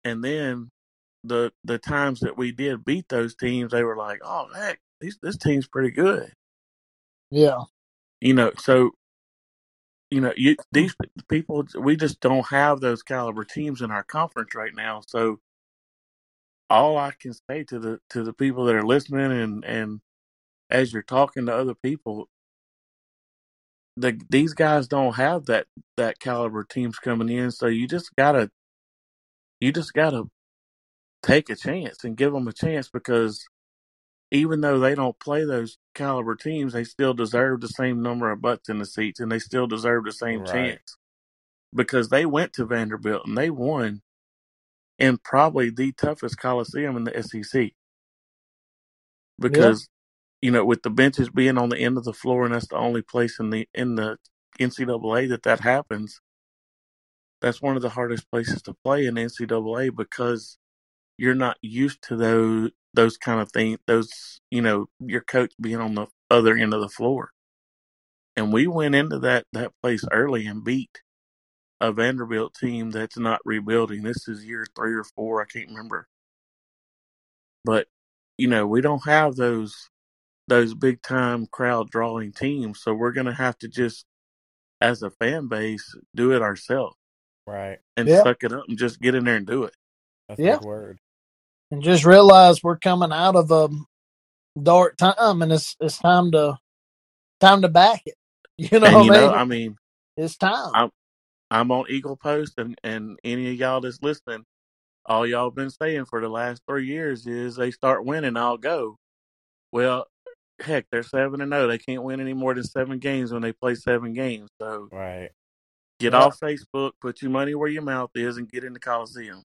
and then the the times that we did beat those teams, they were like, "Oh heck, these, this team's pretty good." Yeah. You know, so you know, you mm. these people, we just don't have those caliber teams in our conference right now. So all I can say to the to the people that are listening and and as you're talking to other people, the these guys don't have that that caliber teams coming in. So you just gotta you just gotta take a chance and give them a chance because even though they don't play those caliber teams, they still deserve the same number of butts in the seats and they still deserve the same Right. chance because they went to Vanderbilt and they won in probably the toughest coliseum in the SEC because you know with the benches being on the end of the floor and that's the only place in the in the NCAA that that happens. That's one of the hardest places to play in NCAA because you're not used to those those kind of things. Those you know your coach being on the other end of the floor, and we went into that that place early and beat a Vanderbilt team that's not rebuilding. This is year three or four. I can't remember, but you know we don't have those those big time crowd drawing teams, so we're gonna have to just as a fan base do it ourselves Right. and Yeah. suck it up and just get in there and do it. That's Yeah. a word. And just realize we're coming out of a dark time and it's it's time to time to back it. You know and what you I know, mean? I mean, it's time. I'm I'm on Eagle Post, and and any of y'all that's listening, all y'all been saying for the last three years is they start winning, I'll go. Well, heck, they're seven and zero. They can't win any more than seven games when they play seven games. So Right. get Yeah. off Facebook, put your money where your mouth is, and get in the Coliseum.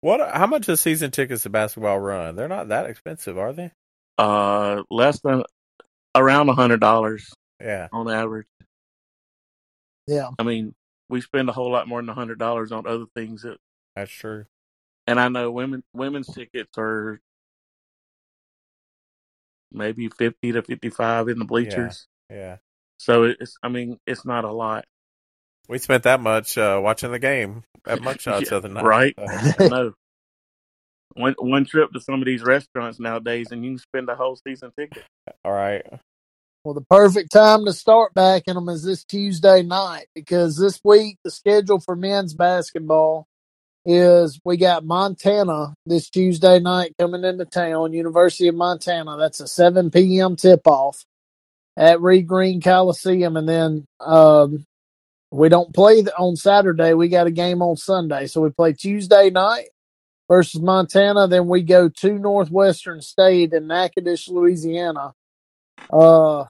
What? How much does season tickets to basketball run? They're not that expensive, are they? Uh, less than around a hundred dollars Yeah. on average. yeah. I mean, we spend a whole lot more than a hundred dollars on other things that That's true. And I know women women's tickets are maybe fifty to fifty five in the bleachers. Yeah. So it's I mean, it's not a lot. We spent that much uh, watching the game at Mugshots the Yeah, other night. right? so- no. One one trip to some of these restaurants nowadays and you can spend a whole season ticket. All right. Well, the perfect time to start backing them is this Tuesday night because this week the schedule for men's basketball is we got Montana this Tuesday night coming into town, University of Montana. That's a 7 p.m. tip off at Reed Green Coliseum. And then um, we don't play th- on Saturday. We got a game on Sunday. So we play Tuesday night versus Montana. Then we go to Northwestern State in Natchitoches, Louisiana. Uh,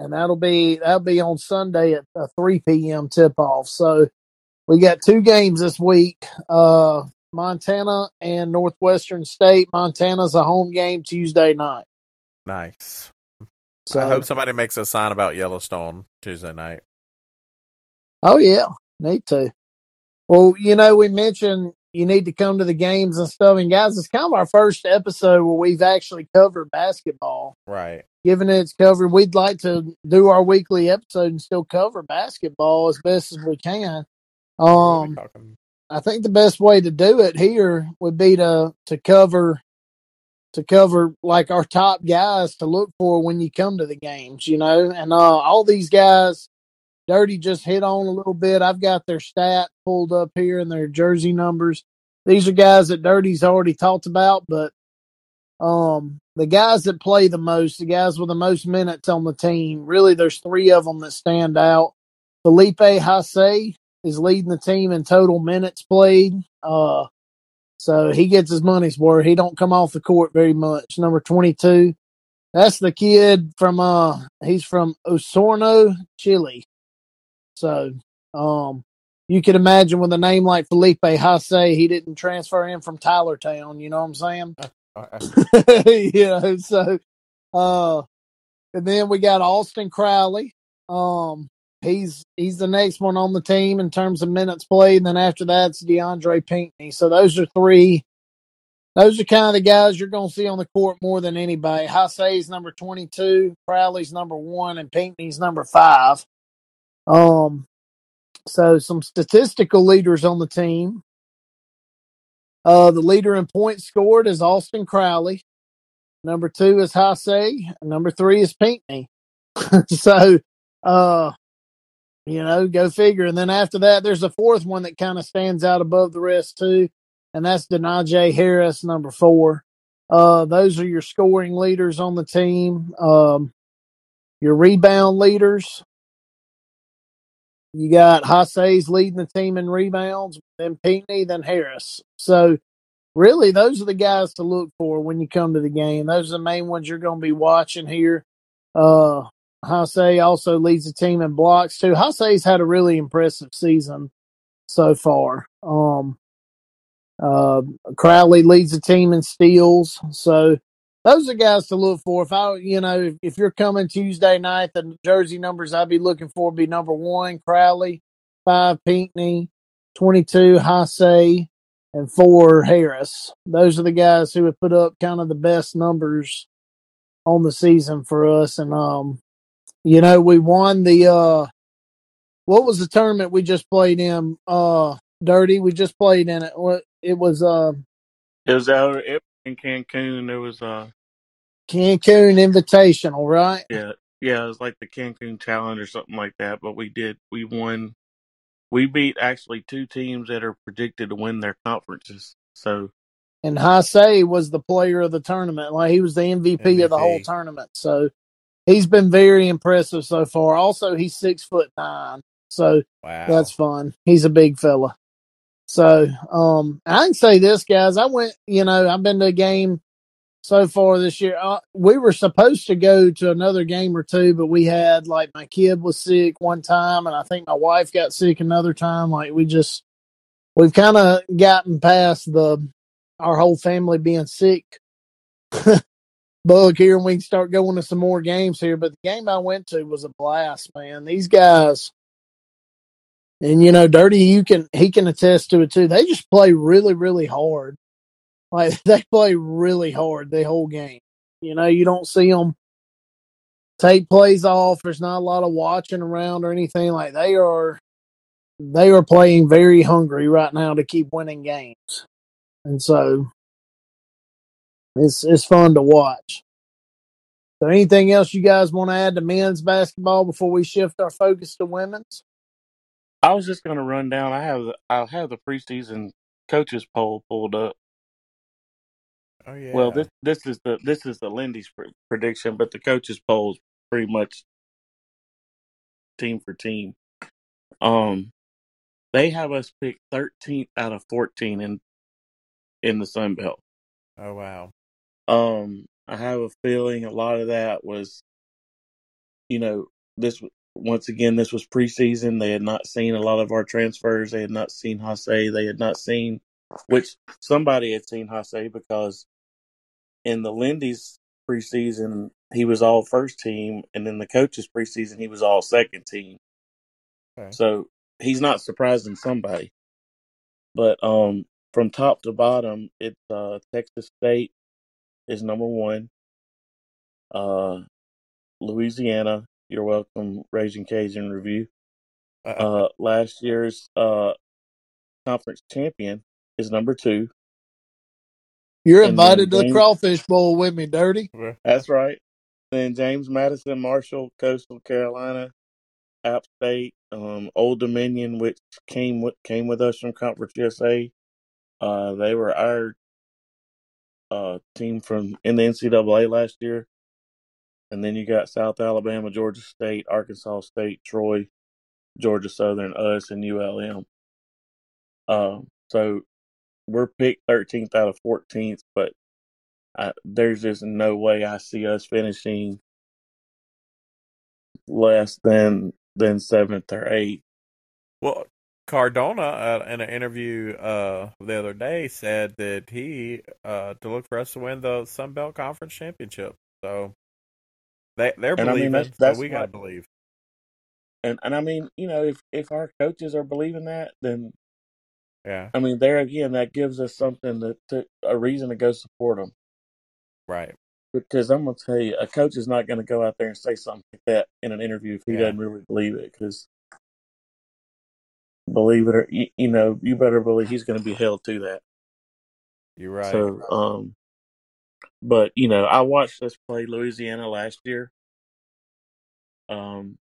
and that'll be that'll be on Sunday at a 3 p.m. tip off. So we got two games this week. Uh, Montana and Northwestern State. Montana's a home game Tuesday night. Nice. So I hope somebody makes a sign about Yellowstone Tuesday night. Oh yeah, need to. Well, you know, we mentioned you need to come to the games and stuff, and guys, it's kind of our first episode where we've actually covered basketball. Right. Given it's covered, we'd like to do our weekly episode and still cover basketball as best as we can. What are we Um. I think the best way to do it here would be to to cover to cover like our top guys to look for when you come to the games, you know, and uh, all these guys. Dirty just hit on a little bit. I've got their stat pulled up here and their jersey numbers. These are guys that Dirty's already talked about, but um, the guys that play the most, the guys with the most minutes on the team, really, there's three of them that stand out. Felipe Haase is leading the team in total minutes played. Uh, so he gets his money's worth. He don't come off the court very much. Number 22. That's the kid from, uh, he's from Osorno, Chile. So, um, you could imagine with a name like Felipe Haase, he didn't transfer in from Tylertown. You know what I'm saying? You know, so, uh, and then we got Austin Crowley. Um, he's he's the next one on the team in terms of minutes played. And then after that's DeAndre Pinckney. So those are three. Those are kind of the guys you're going to see on the court more than anybody. Haase's number 22, Crowley's number one, and Pinckney's number five. Um, so some statistical leaders on the team. Uh, the leader in points scored is Austin Crowley. Number two is Haase. Number three is Pinckney. so, uh, you know, go figure. And then after that, there's a fourth one that kind of stands out above the rest too, and that's Denijay Harris, number four. Uh, those are your scoring leaders on the team. Um, your rebound leaders. You got Haase's leading the team in rebounds, then Pinckney, then Harris. So really, those are the guys to look for when you come to the game. Those are the main ones you're going to be watching here. Uh, Haase also leads the team in blocks too. Haase's had a really impressive season so far. Um, uh, Crowley leads the team in steals. So those are the guys to look for. If I, you know, if you're coming Tuesday night, the jersey numbers I'd be looking for would be number one, Crowley, five, Pinckney, 22, Haase, and four, Harris. Those are the guys who have put up kind of the best numbers on the season for us. And, um, you know, we won the, uh, what was the tournament we just played in? Uh, Dirty. We just played in it. It was, uh, It was it, in Cancun. There was a Cancun Invitational, right? yeah yeah it was like the Cancun Challenge or something like that. But we did we won. We beat actually two teams that are predicted to win their conferences. So And Haase was the player of the tournament. Like he was the MVP, of the whole MVP. tournament. So he's been very impressive so far. Also, he's six foot nine. So Wow. that's fun. He's a big fella. So, um, I can say this, guys. I went, you know, I've been to a game so far this year. Uh, we were supposed to go to another game or two, but we had like my kid was sick one time, and I think my wife got sick another time. Like we just, we've kind of gotten past the our whole family being sick bug here, and we can start going to some more games here. But the game I went to was a blast, man. These guys. And you know, Dirty, you can he can attest to it too. They just play really, really hard. Like they play really hard the whole game. You know, you don't see them take plays off. There's not a lot of watching around or anything. Like they are, they are playing very hungry right now to keep winning games, and so it's it's fun to watch. So, anything else you guys want to add to men's basketball before we shift our focus to women's? I was just gonna run down. I have the, I have the preseason coaches poll pulled up. Oh yeah. Well, this this is the this is the Lindy's pre- prediction, but the coaches polls pretty much team for team. Um, they have us pick 13th out of 14 in in the Sun Belt. oh wow. Um, I have a feeling a lot of that was, you know, this once again this was preseason. They had not seen a lot of our transfers. They had not seen Haase. They had not seen, which somebody had seen Haase because in the Lindy's preseason he was all first team, and in the coaches preseason he was all second team. Okay. So he's not surprising somebody. But um, from top to bottom, it's uh, Texas State is number one. Uh, Louisiana, you're welcome. Raging Cajun review. Uh, last year's uh conference champion is number two. You're And then invited to the James- crawfish bowl with me, Dirty. That's right. Then James Madison, Marshall, Coastal Carolina, App State, um, Old Dominion, which came with came with us from Conference USA. Uh, they were our uh, team from in the NCAA last year. And then you got South Alabama, Georgia State, Arkansas State, Troy, Georgia Southern, us, and ULM. Um, so we're picked 13th out of 14th, but I, there's just no way I see us finishing less than than seventh or eighth. Well, Cardona, uh, in an interview uh, the other day, said that he uh, to look for us to win the Sun Belt Conference championship. So they they're And I mean, believing, that's- so that's we got to believe. and and I mean, you know, if if our coaches are believing that, then Yeah. I mean, there again, that gives us something that to, a reason to go support them. Right. Because I'm gonna tell you, a coach is not going to go out there and say something like that in an interview if he Yeah. doesn't really believe it. Because believe it or you, you know, you better believe he's going to be held to that. You're right. So, um, but you know, I watched us play Louisiana last year. Um,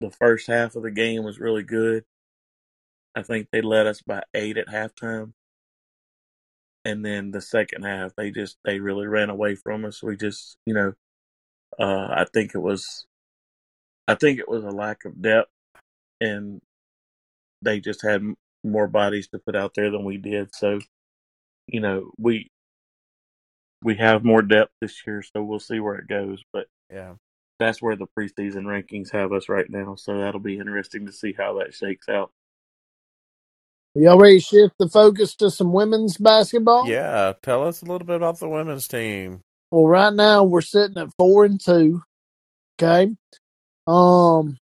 the first half of the game was really good. I think they led us by eight at halftime, and then the second half they just they really ran away from us. We just you know, uh, I think it was, I think it was a lack of depth, and they just had more bodies to put out there than we did. So, you know, we we have more depth this year, so we'll see where it goes. But yeah. that's where the preseason rankings have us right now. So that'll be interesting to see how that shakes out. Y'all ready to shift the focus to some women's basketball? Yeah. Tell us a little bit about the women's team. Well, right now we're sitting at four and two. Okay. Um,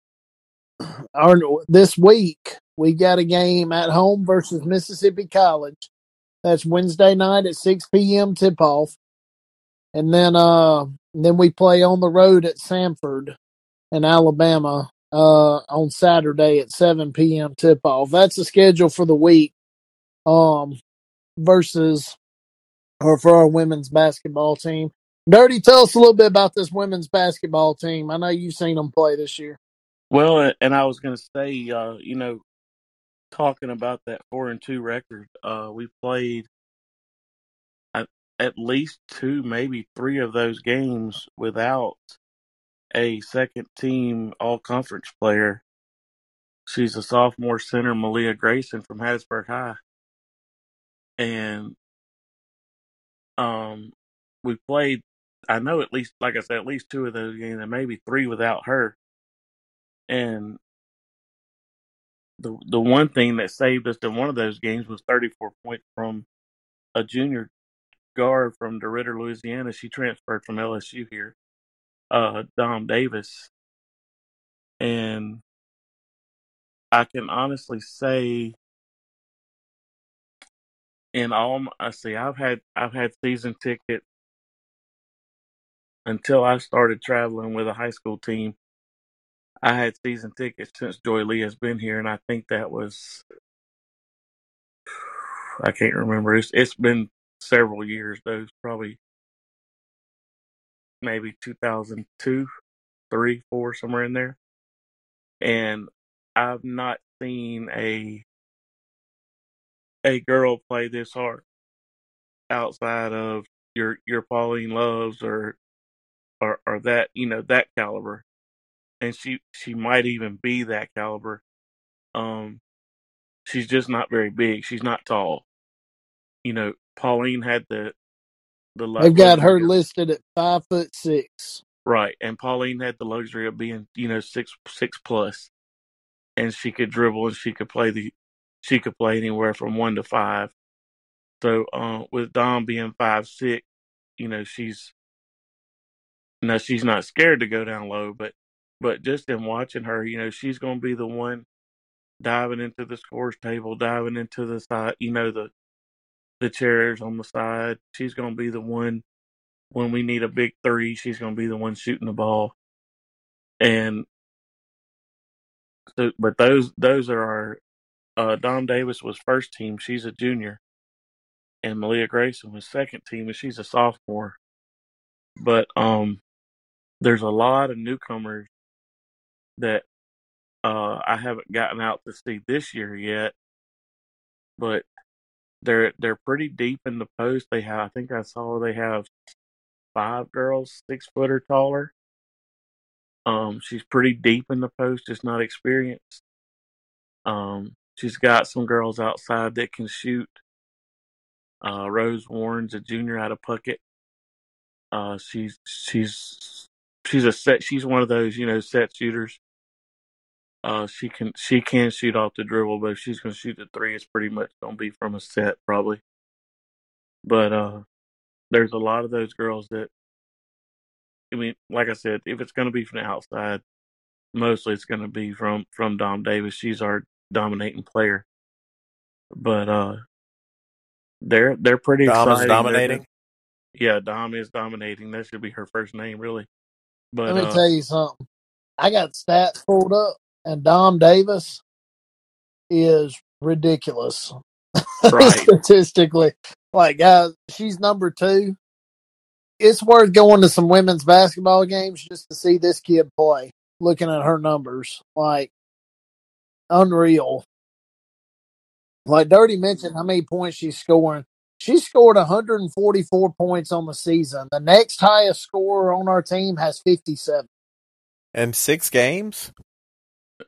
our this week we got a game at home versus Mississippi College. That's Wednesday night at six p.m. tip off, and then uh then we play on the road at Samford in Alabama uh on Saturday at seven p.m. tip off. That's the schedule for the week. Um, versus or for our women's basketball team. Dirty, tell us a little bit about this women's basketball team. I know you've seen them play this year. Well, and I was going to say, uh, you know, talking about that four and two record, uh, we played at, least two, maybe three of those games without a second team all conference player. She's a sophomore center, Melyia Grayson from Hattiesburg High. And um we played I know at least like I said, at least two of those games and maybe three without her. And the the one thing that saved us in one of those games was thirty four points from a junior guard from DeRidder, Louisiana. She transferred from LSU here, uh, Dom Davis. And I can honestly say in all I see I've had I've had season tickets until I started traveling with a high school team. I had season tickets since Joye Lee has been here, and I think that was I can't remember. It's it's been several years though, probably maybe two thousand two, three, four, somewhere in there. And I've not seen a a girl play this hard outside of your your Pauline Loves or or or that you know that caliber. And she she might even be that caliber. Um, she's just not very big. She's not tall. You know, Pauline had the the They've got her luxury of- listed at five foot six. right, and Pauline had the luxury of being you know six six plus, and she could dribble and she could play the she could play anywhere from one to five. So uh, with Dom being five six, you know she's no she's not scared to go down low, but but just in watching her, you know she's going to be the one diving into the scores table, diving into the side, you know the the chairs on the side. She's going to be the one when we need a big three. She's going to be the one shooting the ball. And so, but those those are our. Uh, Dom Davis was first team. She's a junior, and Melyia Grayson was second team, and she's a sophomore. But um, there's a lot of newcomers that uh I haven't gotten out to see this year yet, but they're they're pretty deep in the post. They have, I think I saw they have five girls six foot or taller. Um, she's pretty deep in the post, just not experienced. Um, she's got some girls outside that can shoot. Uh, Rose Warren's a junior out of Puckett. Uh, she's she's she's a set. She's one of those you know set shooters. Uh, she can she can shoot off the dribble, but if she's gonna shoot the three, it's pretty much gonna be from a set probably. But uh, there's a lot of those girls that. I mean, like I said, if it's gonna be from the outside, mostly it's going to be from from Dom Davis. She's our dominating player, but uh, they're they're pretty Dom exciting. is They're- dominating. yeah, Dom is dominating. That should be her first name, really. But Let me uh, tell you something. I got stats pulled up, and Dom Davis is ridiculous Right. statistically. Like, guys, she's number two. It's worth going to some women's basketball games just to see this kid play. Looking at her numbers, like unreal. Like Dirty mentioned, how many points she's scoring. She scored 144 points on the season. The next highest scorer on our team has 57. And six games.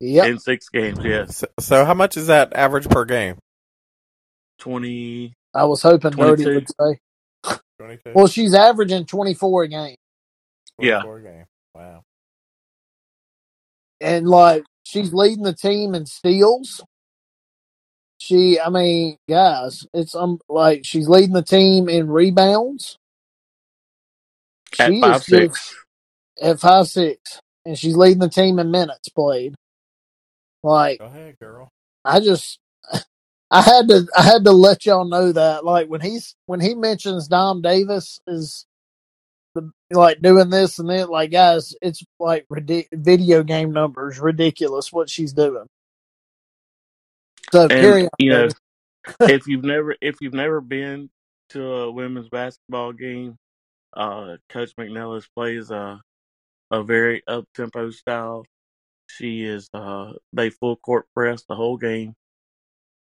Yep. in six games, yes, So, so how much is that average per game? twenty. I was hoping Dirty 22. would say. Twenty-two. Well, she's averaging 24 a game. yeah. game. Wow. And, like, she's leading the team in steals. She, I mean, guys, it's um like she's leading the team in rebounds. At She five is just- six, at five six, and she's leading the team in minutes played. Like, Go ahead, girl. I just I had to I had to let y'all know that like when he's when he mentions Dom Davis is the like doing this and that like guys it's like ridic- video game numbers ridiculous what she's doing. So carry and on. you know, Dirty. if you've never if you've never been to a women's basketball game, uh, Coach McNelis plays a a very up tempo style. She is uh they full court press the whole game.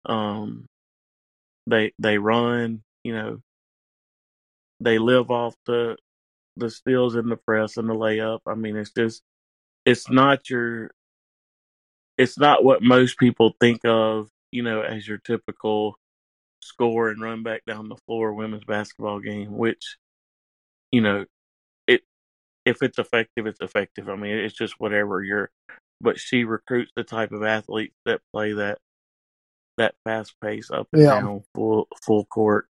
Um, they they run, you know, they live off the the steals in the press and the layup. I mean, it's just it's not your it's not what most people think of, you know, as your typical score and run back down the floor women's basketball game, which, you know, if it's effective, it's effective. I mean, it's just whatever you're. But she recruits the type of athletes that play that that fast pace up and Yeah. down full full court.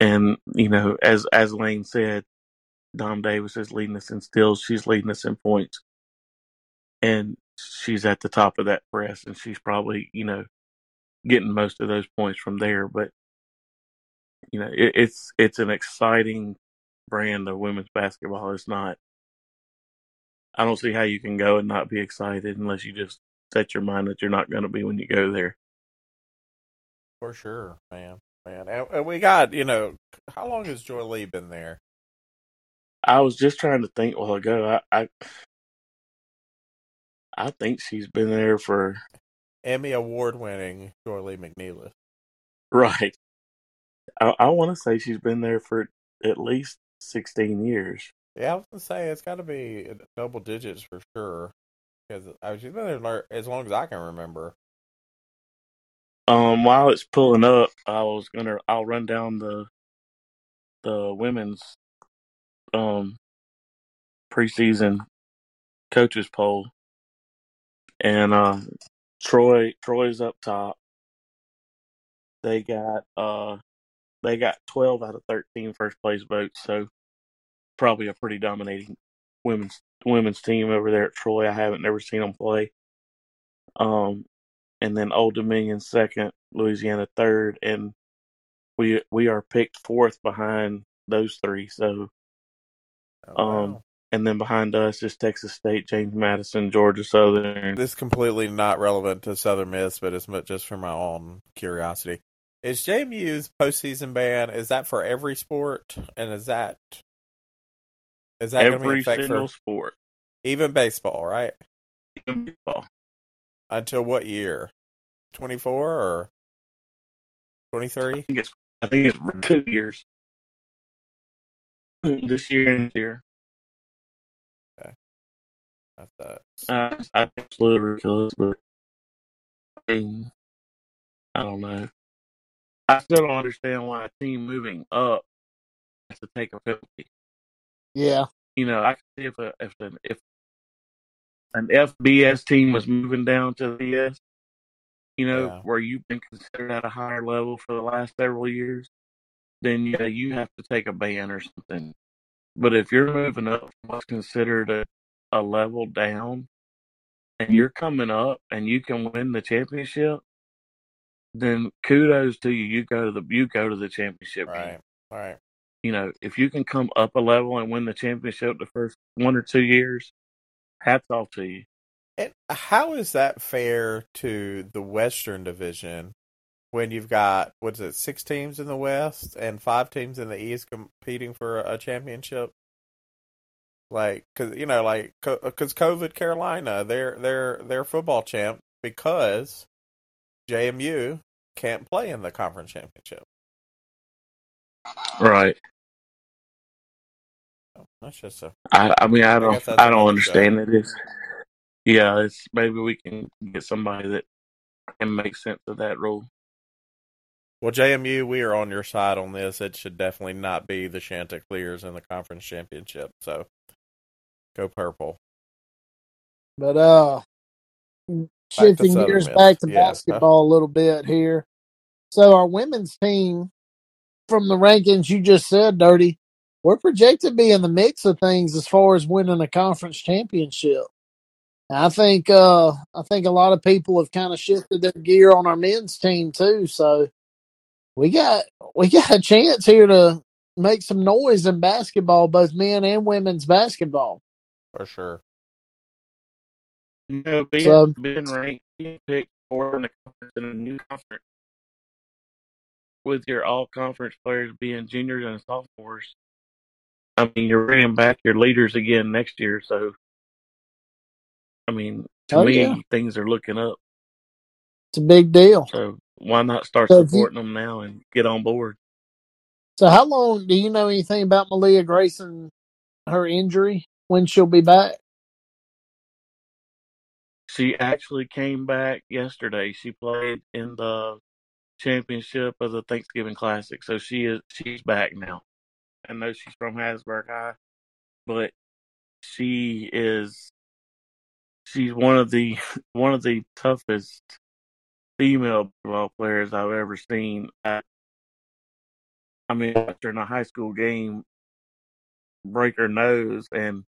And you know, as as Lane said, Dom Davis is leading us in steals. She's leading us in points, and she's at the top of that press, and she's probably you know getting most of those points from there. But you know, it, it's it's an exciting brand of women's basketball. It's not. I don't see how you can go and not be excited unless you just set your mind that you're not going to be when you go there. For sure, man. Man, and, and we got you know how long has Joye Lee been there? I was just trying to think while ago. I, I I think she's been there for Emmy award winning Joye Lee McNelis. right. I, I want to say she's been there for at least sixteen years. Yeah, I was gonna say it's got to be double digits for sure. Because I was she's been there as long as I can remember. Um, while it's pulling up, I was gonna I'll run down the the women's um preseason coaches poll, and uh, Troy Troy's up top. They got uh they got twelve out of 13 first place votes, so probably a pretty dominating women's women's team over there at Troy. I haven't never seen them play. Um, and then Old Dominion second, Louisiana third, and we we are picked fourth behind those three. So, Oh, Um, and then behind us is Texas State, James Madison, Georgia Southern. this is completely not relevant to Southern Miss, but it's just for my own curiosity. Is JMU's postseason ban is that for every sport, and is that is that going to be Every single for sport. even baseball, right? Even baseball. Until what year? Twenty four or twenty three? I think it's I think it's two years. This year and this year. I thought. Uh, I think it's a little ridiculous, but I, mean, I don't know. I still don't understand why a team moving up has to take a penalty. Yeah. You know, I can see if a, if an if an FBS team was moving down to the S, you know, Yeah. where you've been considered at a higher level for the last several years, then yeah, you have to take a ban or something. But if you're moving up what's considered a, a level down, and you're coming up and you can win the championship, then kudos to you. You go to the you go to the championship Right. game. Right. You know, if you can come up a level and win the championship the first one or two years, hats off to you. And how is that fair to the Western Division when you've got what is it, six teams in the West and five teams in the East competing for a championship? Like, cause you know, like, cause Coastal Carolina, they're they're they're football champ because JMU can't play in the conference championship. Right. That's just a. I, I mean, I I don't, guess that's I don't understand it. It's, yeah, it's maybe we can get somebody that can make sense of that rule. Well, JMU, we are on your side on this. It should definitely not be the Chanticleers in the conference championship. So, go purple. But uh, shifting Southern gears Miss. back to Yeah. basketball a little bit here. So our women's team, from the rankings you just said, Dirty, we're projected to be in the mix of things as far as winning a conference championship. And I think uh, I think a lot of people have kind of shifted their gear on our men's team too. So we got we got a chance here to make some noise in basketball, both men and women's basketball. for sure. You know, being, So- um, being ranked, being picked for in the conference in a new conference with your all conference players being juniors and sophomores. I mean, you're bringing back your leaders again next year. So, I mean, to Oh, me, yeah. things are looking up. It's a big deal. So, why not start So if you- supporting them now and get on board? So how long do you know anything about Melyia Grayson, her injury, when she'll be back? She actually came back yesterday. She played in the championship of the Thanksgiving Classic, so she is she's back now. I know she's from Hattiesburg High, but she is she's one of the one of the toughest female ball players I've ever seen. I, I mean, during a high school game, break her nose and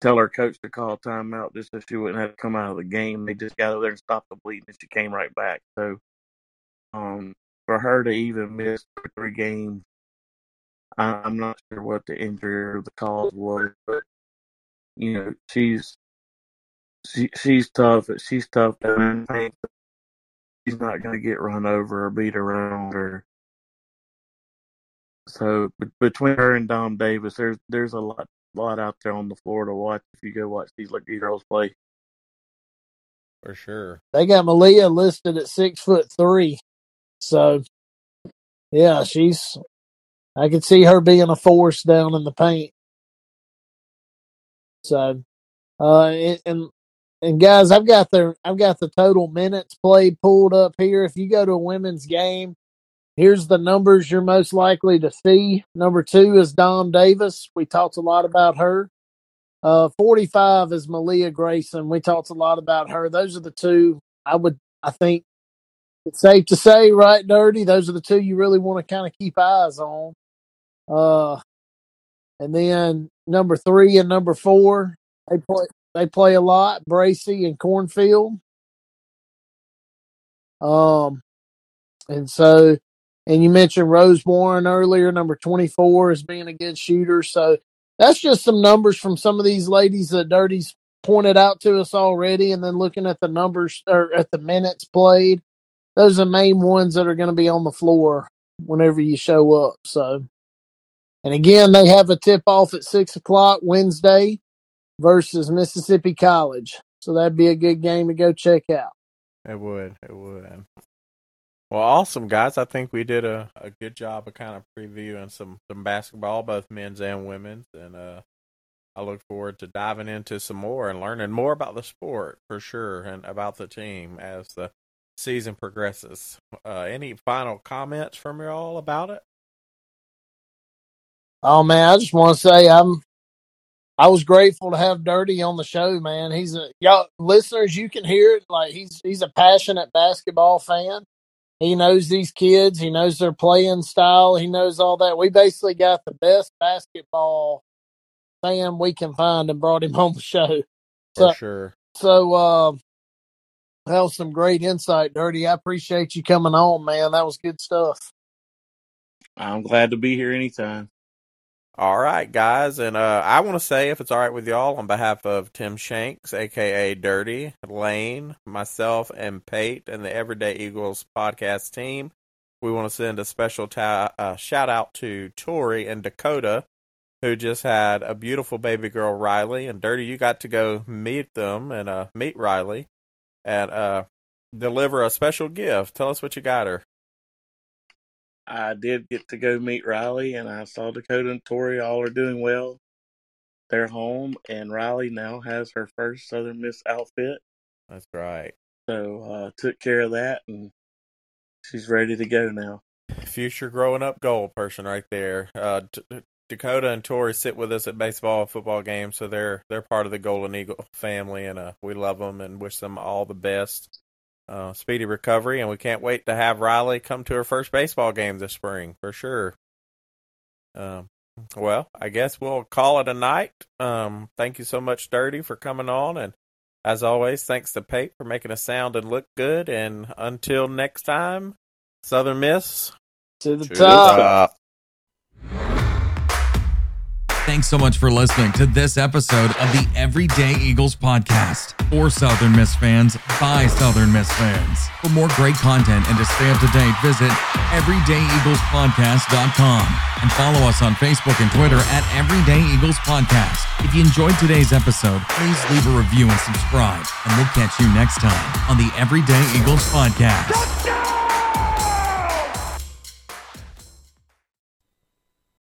tell her coach to call timeout just so she wouldn't have to come out of the game. They just got over there and stopped the bleeding, and she came right back. So, um, for her to even miss three games, I'm not sure what the injury or the cause was, but you know, she's she she's tough. She's tough. And she's not going to get run over or beat around or. So be- between her and Dom Davis, there's there's a lot lot out there on the floor to watch if you go watch these lucky girls play. For sure. They got Melyia listed at six foot three. So yeah, she's I could see her being a force down in the paint. So uh and and, and guys, I've got the I've got the total minutes played pulled up here. If you go to a women's game, here's the numbers you're most likely to see. Number two is Dom Davis. We talked a lot about her. Uh, 45 is Melyia Grayson. We talked a lot about her. Those are the two I would, I think it's safe to say, right, Dirty? Those are the two you really want to kind of keep eyes on. Uh, and then number three and number four, they play, they play a lot, Bracy and Cornfield. Um, and so, and you mentioned Rose Warren earlier, number 24 as being a good shooter. So that's just some numbers from some of these ladies that Dirty's pointed out to us already. And then looking at the numbers or at the minutes played, those are the main ones that are going to be on the floor whenever you show up. So, and again, they have a tip off at six o'clock Wednesday versus Mississippi College. So that'd be a good game to go check out. It would. It would. Well, awesome, guys. I think we did a, a good job of kind of previewing some, some basketball, both men's and women's. And uh, I look forward to diving into some more and learning more about the sport for sure and about the team as the season progresses. Uh, any final comments from you all about it? Oh man, I just want to say I'm I was grateful to have Dirty on the show, man. He's a y'all listeners, you can hear it like he's he's a passionate basketball fan. He knows these kids, he knows their playing style, he knows all that. We basically got the best basketball fan we can find and brought him on the show. For So sure. so uh, That was some great insight, Dirty. I appreciate you coming on, man. That was good stuff. I'm glad to be here anytime. All right, guys, and uh, I want to say, if it's all right with y'all, on behalf of Tim Shanks, aka Dirty, Lane, myself, and Pate, and the Everyday Eagles podcast team, we want to send a special ta- uh, shout out to Tori and Dakota, who just had a beautiful baby girl, Riley. And Dirty, you got to go meet them and uh, meet Riley and uh, deliver a special gift. Tell us what you got her. I did get to go meet Riley, and I saw Dakota and Tori all are doing well. They're home, and Riley now has her first Southern Miss outfit. That's right. So uh, took care of that, and she's ready to go now. Future growing up goal person right there. Uh, D- Dakota and Tori sit with us at baseball and football games, so they're they're part of the Golden Eagle family, and uh, we love them and wish them all the best uh, speedy recovery, and we can't wait to have Riley come to her first baseball game this spring for sure. Um, well, I guess we'll call it a night. Um, thank you so much, Dirty, for coming on, and as always, thanks to Pate for making us sound and look good. And until next time, Southern Miss To the to top. the top. Thanks so much for listening to this episode of the Everyday Eagles podcast for Southern Miss fans by Southern Miss fans. For more great content and to stay up to date, visit everydayeaglespodcast.com and follow us on Facebook and Twitter at Everyday Eagles Podcast. If you enjoyed today's episode, please leave a review and subscribe, and we'll catch you next time on the Everyday Eagles podcast.